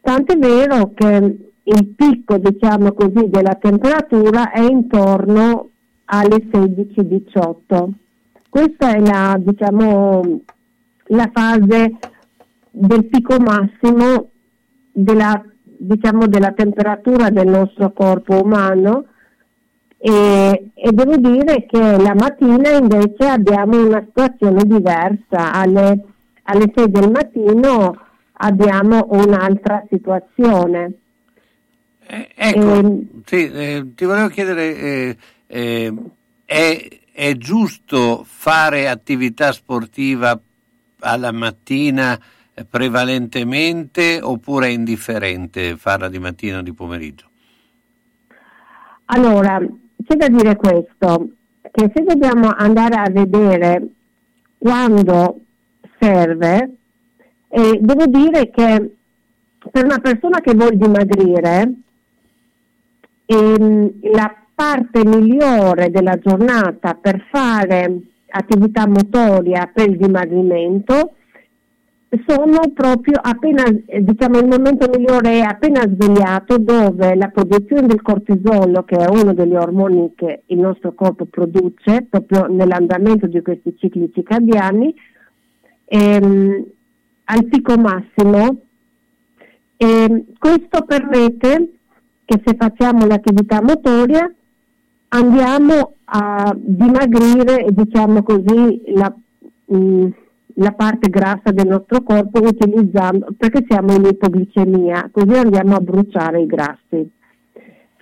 Tant'è vero che il picco, diciamo così, della temperatura è intorno alle 16-18. Questa è la, diciamo, la fase del picco massimo della, diciamo, della temperatura del nostro corpo umano e, e devo dire che la mattina invece abbiamo una situazione diversa. Alle, alle 6 del mattino abbiamo un'altra situazione. Ecco, Ehm, sì, eh, ti volevo chiedere, eh, eh, è, è giusto fare attività sportiva alla mattina eh, prevalentemente oppure è indifferente farla di mattina o di pomeriggio? Allora, c'è da dire questo, che se dobbiamo andare a vedere quando serve, eh, devo dire che per una persona che vuole dimagrire, ehm, la parte migliore della giornata per fare attività motoria per il dimagrimento sono proprio appena, eh, diciamo, il momento migliore è appena svegliato dove la produzione del cortisolo, che è uno degli ormoni che il nostro corpo produce proprio nell'andamento di questi cicli circadiani, ehm, al picco massimo. E questo permette che se facciamo l'attività motoria andiamo a dimagrire, diciamo così, la, mh, la parte grassa del nostro corpo utilizzando, perché siamo in ipoglicemia, così andiamo a bruciare i grassi.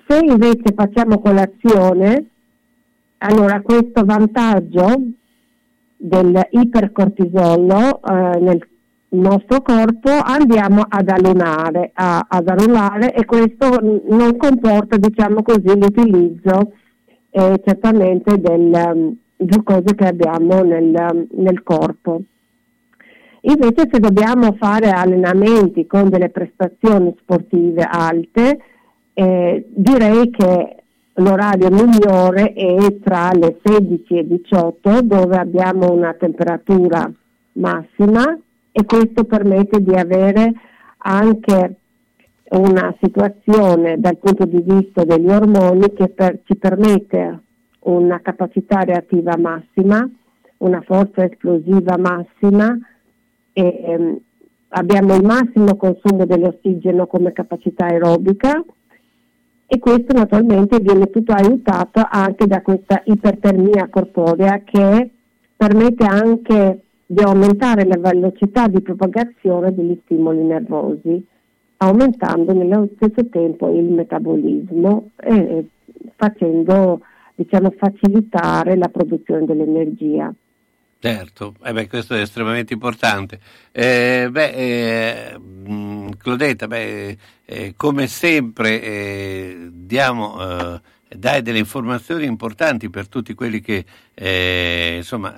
Se invece facciamo colazione, allora questo vantaggio del ipercortisolo eh, nel nostro corpo andiamo ad allunare, a- ad annullare e questo non comporta, diciamo così, l'utilizzo eh, certamente del um, glucosio che abbiamo nel, um, nel corpo. Invece se dobbiamo fare allenamenti con delle prestazioni sportive alte, eh, direi che l'orario migliore è tra le 16 e 18 dove abbiamo una temperatura massima e questo permette di avere anche una situazione dal punto di vista degli ormoni che per, ci permette una capacità reattiva massima, una forza esplosiva massima ehm, abbiamo il massimo consumo dell'ossigeno come capacità aerobica e questo naturalmente viene tutto aiutato anche da questa ipertermia corporea che permette anche di aumentare la velocità di propagazione degli stimoli nervosi, aumentando nello stesso tempo il metabolismo e facendo diciamo, facilitare la produzione dell'energia. Certo, eh beh, questo è estremamente importante. Eh, beh, eh, Claudetta, beh, eh, come sempre eh, diamo, eh, dai delle informazioni importanti per tutti quelli che insomma,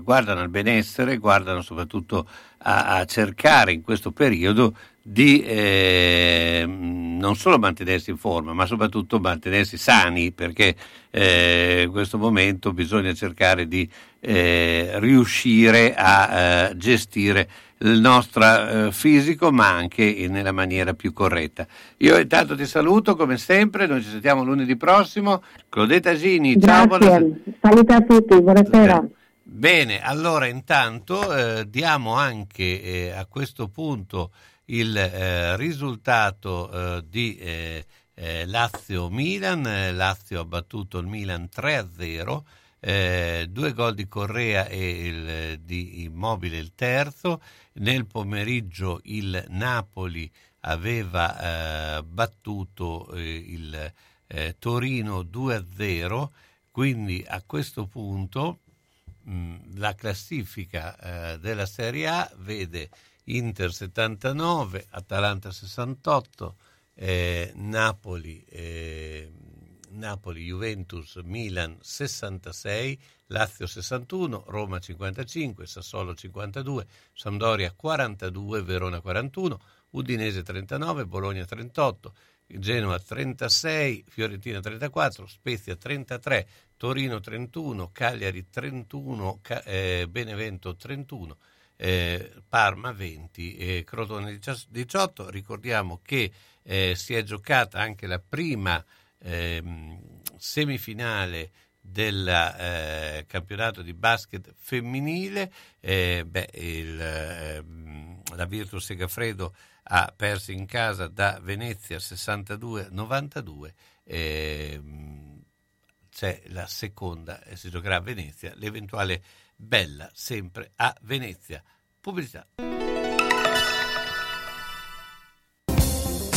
guardano al benessere, guardano soprattutto a, a cercare in questo periodo di eh, non solo mantenersi in forma, ma soprattutto mantenersi sani, perché eh, in questo momento bisogna cercare di eh, riuscire a eh, gestire il nostro eh, fisico, ma anche nella maniera più corretta. Io intanto ti saluto come sempre, noi ci sentiamo lunedì prossimo. Claudetta Gini, ciao. Buonasera. Saluti a tutti, buonasera. Bene, allora intanto eh, diamo anche a questo punto il eh, risultato eh, di eh, eh Lazio-Milan, Lazio ha battuto il Milan 3-0, eh, due gol di Correa e il, di Immobile il terzo, nel pomeriggio il Napoli aveva eh, battuto il Torino 2-0, quindi a questo punto mh, la classifica della Serie A vede Inter 79, Atalanta 68, eh, Napoli, eh, Napoli, Juventus, Milan 66, Lazio 61, Roma 55, Sassuolo 52, Sampdoria 42, Verona 41, Udinese 39, Bologna 38, Genoa 36, Fiorentina 34, Spezia 33, Torino 31, Cagliari 31, eh, Benevento 31, eh, Parma 20 e Crotone 18. Ricordiamo che eh, si è giocata anche la prima semifinale del eh, campionato di basket femminile. Eh, beh, il, ehm, la Virtus Segafredo ha perso in casa da Venezia 62-92. Ehm, c'è la seconda, si giocherà a Venezia, l'eventuale Bella sempre a Venezia. Pubblicità.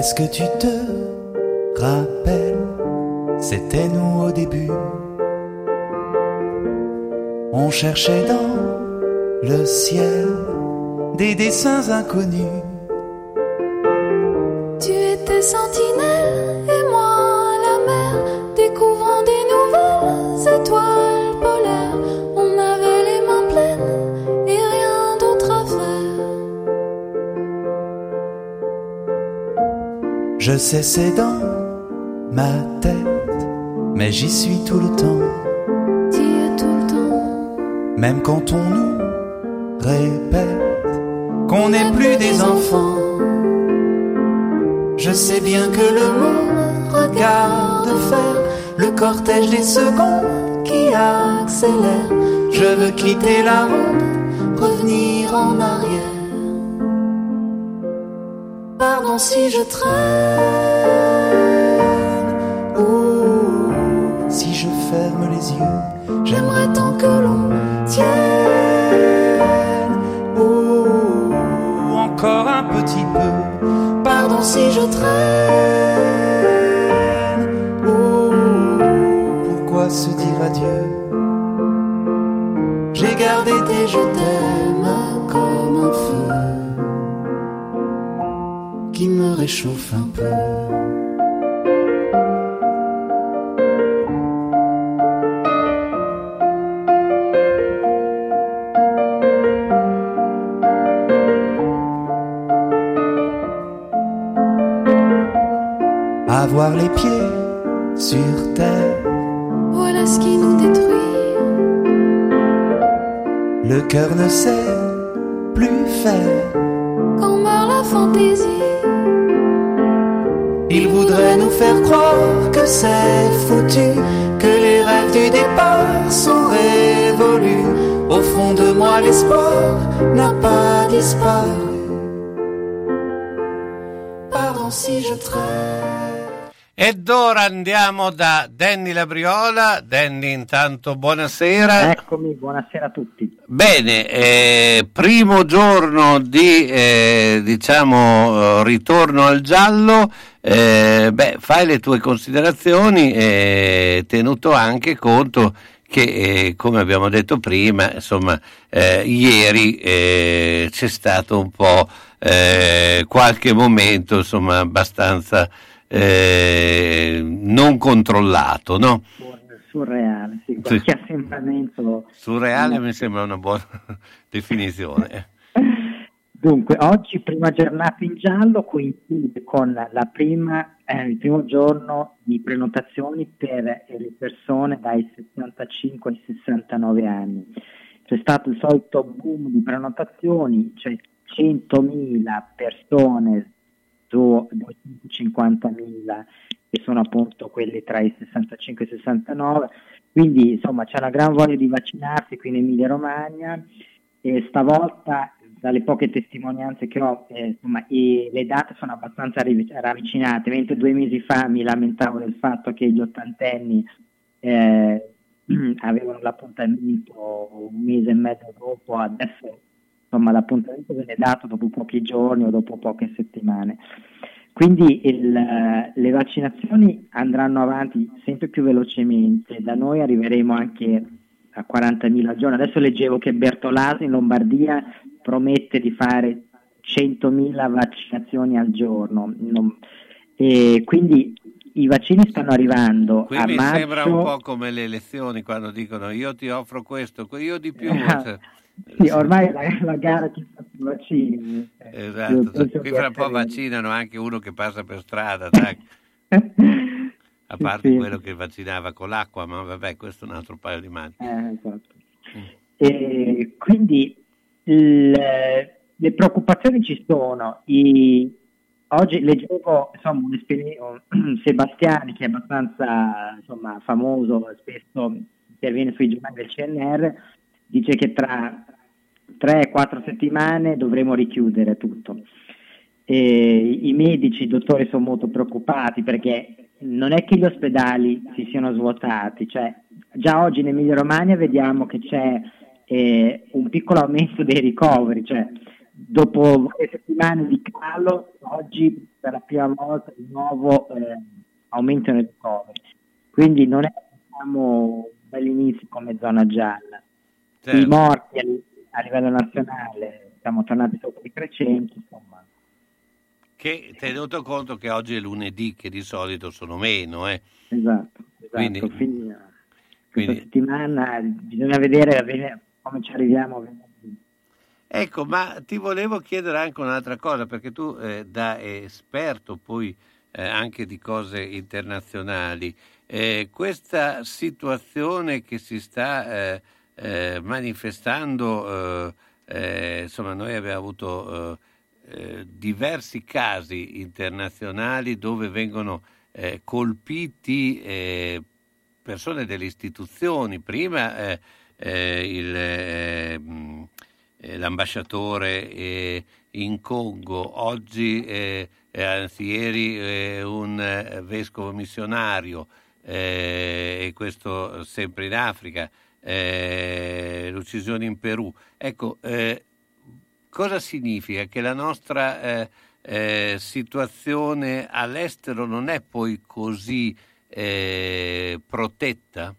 Est-ce que tu te rappelles? C'était nous au début. On cherchait dans le ciel des dessins inconnus. Tu étais sentinelle sais c'est dans ma tête, mais j'y suis tout le temps. Tu es tout le temps. Même quand on nous répète qu'on n'est plus des enfants. Je sais bien que le monde regarde faire le cortège des secondes qui accélère. Je veux quitter la ronde, revenir en arrière. Pardon si je traîne. Ouh, si je ferme les yeux, J'aimerais tant que l'on tienne. Ouh, encore un petit peu. Pardon si je traîne. Ouh, pourquoi se dire adieu? Réchauffe un peu. C'est foutu, que les rêves du départ sont révolus. Au fond de moi, l'espoir n'a pas disparu. Pardon si je traîne. Ed ora andiamo da Danny Labriola. Danny, intanto buonasera. Eccomi, buonasera a tutti. Bene, eh, primo giorno di eh, diciamo eh, ritorno al giallo. Eh, beh, fai le tue considerazioni, eh, tenuto anche conto che, eh, come abbiamo detto prima, insomma, eh, ieri eh, c'è stato un po' eh, qualche momento, insomma, abbastanza non controllato, no? Surreale, sì, Sì. qualche assembramento. Surreale mi sembra una buona definizione. Dunque, oggi prima giornata in giallo coincide con prima, eh, il primo giorno di prenotazioni per eh, le persone dai 75 ai 69 anni. C'è stato il solito boom di prenotazioni, cioè 100.000 persone su 250.000 che sono appunto quelli tra i 65 e i 69, quindi insomma c'è una gran voglia di vaccinarsi qui in Emilia Romagna e stavolta dalle poche testimonianze che ho, eh, insomma, le date sono abbastanza ravvicinate, mentre due mesi fa mi lamentavo del fatto che gli ottantenni eh, avevano l'appuntamento un mese e mezzo dopo, adesso insomma, l'appuntamento viene dato dopo pochi giorni o dopo poche settimane. Quindi il, le vaccinazioni andranno avanti sempre più velocemente, da noi arriveremo anche a 40.000 al giorno. Adesso leggevo che Bertolaso in Lombardia promette di fare 100.000 vaccinazioni al giorno. Non- e quindi i vaccini stanno arrivando Qui a mi maggio. sembra un po' come le elezioni quando dicono io ti offro questo, io di più. cioè, Sì, ormai la, la gara ci fa sui vaccini. Esatto, qui fra un po' vaccinano anche uno che passa per strada, a parte sì. quello che vaccinava con l'acqua, ma vabbè, questo è un altro paio di mani. Eh, esatto. E quindi il- le preoccupazioni ci sono. I- oggi leggevo insomma, un- Sebastiani che è abbastanza insomma, famoso, spesso interviene sui giornali del CNR, dice che tra 3-4 settimane dovremo richiudere tutto. E I medici, i dottori sono molto preoccupati perché non è che gli ospedali si siano svuotati, cioè già oggi in Emilia Romagna vediamo che c'è eh, un piccolo aumento dei ricoveri, cioè dopo varie settimane di calo, oggi per la prima volta di nuovo eh, aumentano i ricoveri. Quindi non è diciamo, un bell'inizio come zona gialla. Certo. i morti a, livello nazionale siamo tornati sopra i 300, insomma. Che tenuto conto che oggi è lunedì, che di solito sono meno, eh. Esatto, esatto. Quindi- Quindi, questa quindi- settimana bisogna vedere come ci arriviamo. Ecco, ma ti volevo chiedere anche un'altra cosa, perché tu eh, da esperto poi eh, anche di cose internazionali, eh, questa situazione che si sta eh, eh, manifestando, eh, insomma noi abbiamo avuto diversi casi internazionali dove vengono colpiti persone delle istituzioni, prima il, eh, mh, eh, l'ambasciatore eh, in Congo, oggi, eh, eh, anzi ieri, eh, un eh, vescovo missionario, eh, e questo sempre in Africa, eh, l'uccisione in Perù. Ecco, eh, cosa significa? Che la nostra eh, eh, situazione all'estero non è poi così eh, protetta?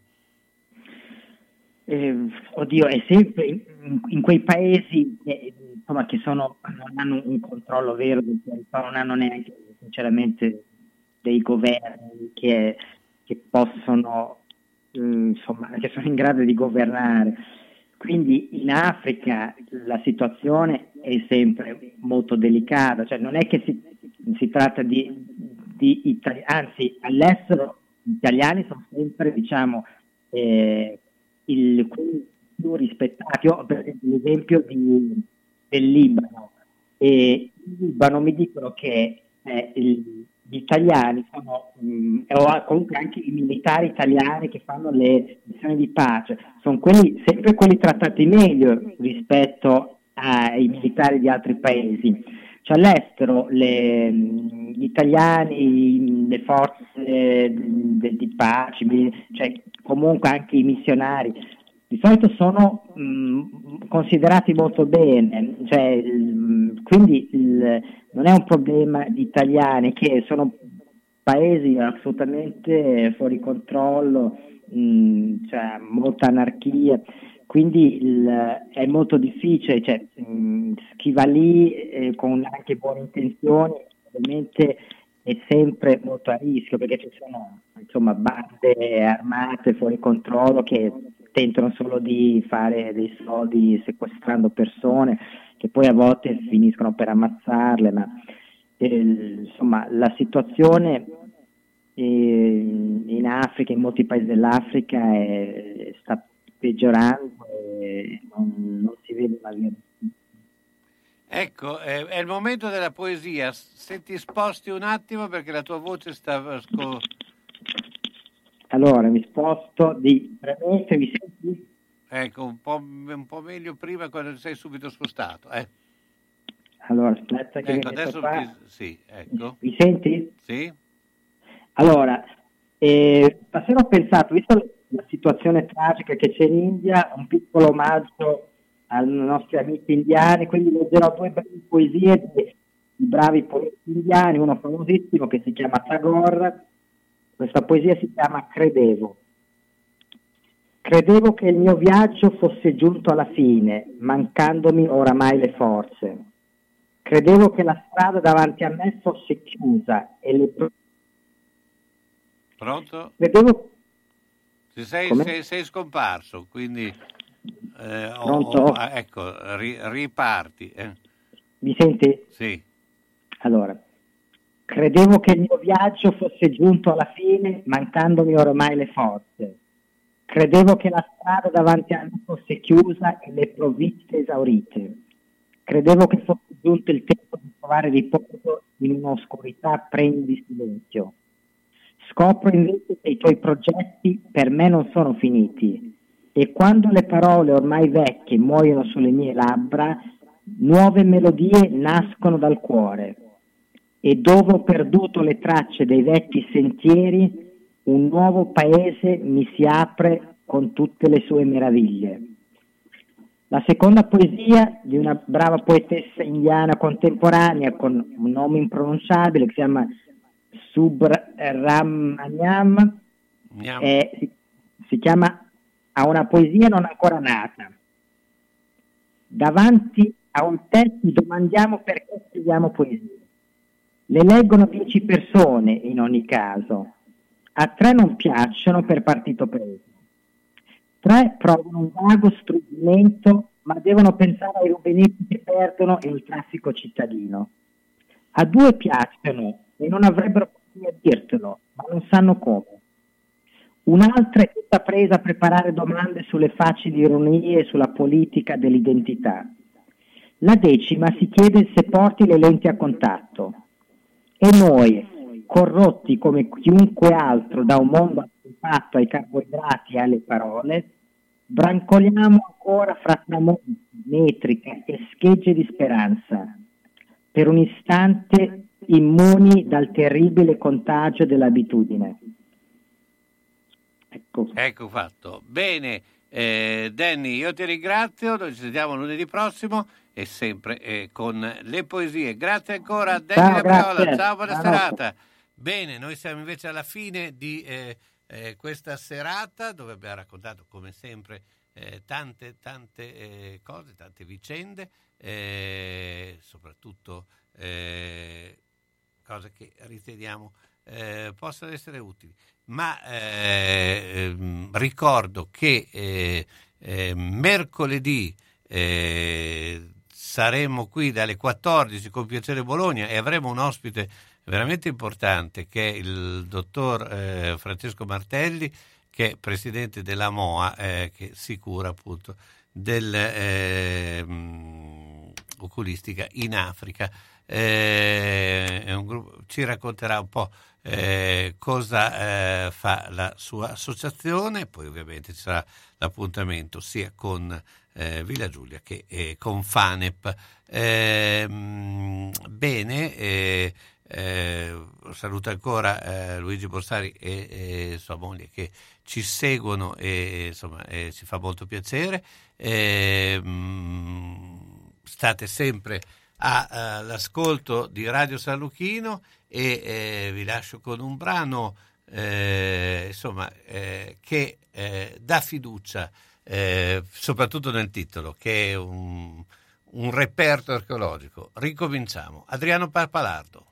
Eh, oddio, è sempre in, in quei paesi eh, insomma, che sono, non hanno un controllo vero del territorio, non hanno neanche sinceramente dei governi che, che possono, mm, insomma, che sono in grado di governare. Quindi in Africa la situazione è sempre molto delicata, cioè non è che si, si tratta di, di itali- anzi all'estero gli italiani sono sempre diciamo eh, il, quelli più rispettati. Ho per esempio l'esempio di- del Libano e in Libano mi dicono che eh, il- gli italiani sono, mh, o comunque anche i militari italiani che fanno le missioni di pace, sono quelli, sempre quelli trattati meglio rispetto ai militari di altri paesi. Cioè all'estero le- gli italiani, le forze di pace, cioè comunque anche i missionari, di solito sono mh, considerati molto bene, cioè, il- quindi il- non è un problema di italiani che sono paesi assolutamente fuori controllo, mh, cioè, molta anarchia, quindi il- è molto difficile, cioè, mh, chi va lì eh, con anche buone intenzioni ovviamente è sempre molto a rischio perché ci sono insomma, bande armate fuori controllo che tentano solo di fare dei soldi sequestrando persone che poi a volte finiscono per ammazzarle, ma eh, insomma la situazione eh, in Africa, in molti paesi dell'Africa è- sta peggiorando una via di Ecco, eh, è il momento della poesia. Se ti sposti un attimo perché la tua voce sta... sco- Allora, mi sposto di premesse, mi senti? Ecco, un po', un po' meglio prima quando sei subito spostato. Eh. Allora, aspetta che Ecco, adesso qua. ti- sì, ecco. Mi senti? Sì? Allora, eh, stasera ho pensato, visto la situazione tragica che c'è in India, un piccolo omaggio ai nostri amici indiani, quindi leggerò due brevi poesie di, di bravi poeti indiani, uno famosissimo che si chiama Tagore, questa poesia si chiama Credevo. Credevo che il mio viaggio fosse giunto alla fine, mancandomi oramai le forze. Credevo che la strada davanti a me fosse chiusa e le Pronto? Credevo sei, sei, sei scomparso, quindi... eh, Pronto? ho- ah, ecco, ri- riparti. eh. Mi senti? Sì. Allora, credevo che il mio viaggio fosse giunto alla fine, mancandomi ormai le forze. Credevo che la strada davanti a me fosse chiusa e le provviste esaurite. Credevo che fosse giunto il tempo di trovare riposo in un'oscurità pregna di silenzio. Scopro invece che i tuoi progetti per me non sono finiti e quando le parole ormai vecchie muoiono sulle mie labbra, nuove melodie nascono dal cuore e dove ho perduto le tracce dei vecchi sentieri, un nuovo paese mi si apre con tutte le sue meraviglie. La seconda poesia di una brava poetessa indiana contemporanea con un nome impronunciabile che si chiama è- si, si chiama A una poesia non ancora nata. Davanti a un testo domandiamo perché scriviamo poesie. Le leggono dieci persone in ogni caso. A tre non piacciono per partito preso. Tre provano un vago struggimento, ma devono pensare ai rubenetti che perdono e al traffico cittadino. A due piacciono e non avrebbero potuto dirtelo, ma non sanno come. Un'altra è tutta presa a preparare domande sulle facili ironie sulla politica dell'identità. La decima si chiede se porti le lenti a contatto. E noi, corrotti come chiunque altro da un mondo fatto ai carboidrati e alle parole, brancoliamo ancora fra tramonti, metriche e schegge di speranza, per un istante immuni dal terribile contagio dell'abitudine. Ecco. ecco fatto. Bene, eh, Danny, io ti ringrazio, noi ci sentiamo lunedì prossimo e sempre eh, con le poesie. Grazie ancora a Danny Labriola, ciao, buona ciao. serata. Bene, noi siamo invece alla fine di eh, eh, questa serata dove abbiamo raccontato come sempre eh, tante, tante eh, cose, tante vicende, eh, soprattutto cose che riteniamo eh, possano essere utili. Ma ehm, ricordo che mercoledì saremo qui dalle 14 con Piacere Bologna e avremo un ospite veramente importante che è il dottor eh, Francesco Martelli, che è presidente della MOA, eh, che si cura appunto dell'oculistica eh, in Africa. Eh, gruppo, ci racconterà un po' eh, cosa eh, fa la sua associazione, poi ovviamente ci sarà l'appuntamento sia con Villa Giulia che con FANEP. Ehm, bene, eh, saluto ancora eh, Luigi Borsari e, e, sua moglie che ci seguono e insomma eh, ci fa molto piacere. Ehm, state sempre all'ascolto di Radio San Luchino e eh, vi lascio con un brano eh, insomma, eh, che dà fiducia soprattutto nel titolo che è un, un reperto archeologico. Ricominciamo. Adriano Parpalardo.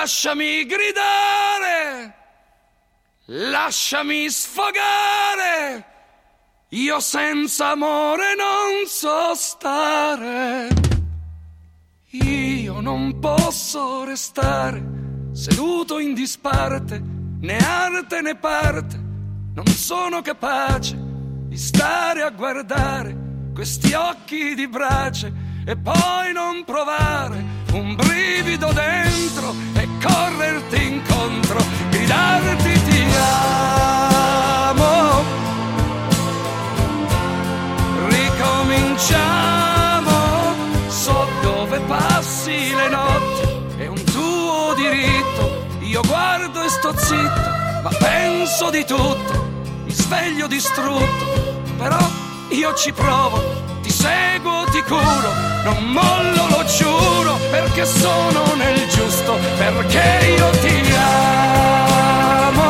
Lasciami gridare, lasciami sfogare, io senza amore non so stare. Io non posso restare seduto in disparte, né arte né parte, non sono capace di stare a guardare questi occhi di brace e poi non provare un brivido dentro e correrti incontro, gridarti ti amo. Ricominciamo, so dove passi le notti, è un tuo diritto, io guardo e sto zitto, ma penso di tutto, mi sveglio distrutto, però io ci provo seguo, ti curo, non mollo, lo giuro, perché sono nel giusto, perché io ti amo.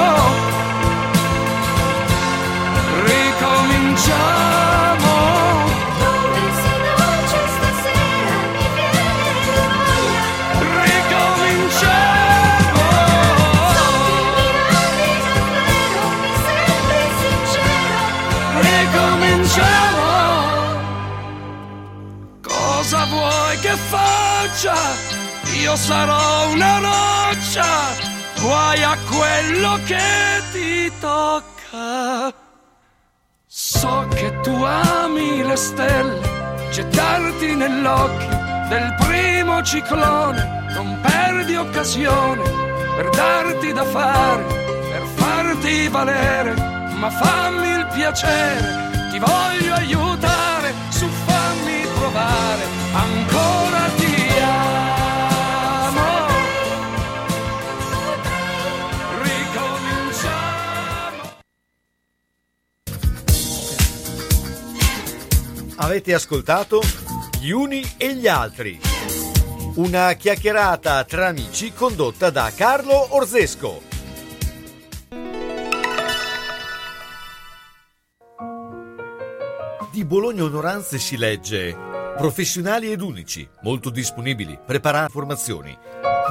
Ricominciamo. Che faccia, io sarò una roccia, guai a quello che ti tocca. So che tu ami le stelle, gettarti nell'occhio del primo ciclone, non perdi occasione per darti da fare, per farti valere, ma fammi il piacere, ti voglio aiutare, su fammi provare ancora Avete ascoltato Gli uni e gli altri. Una chiacchierata tra amici condotta da Carlo Orzesco. Di Bologna Onoranze si legge Professionali ed unici, molto disponibili, preparati formazioni.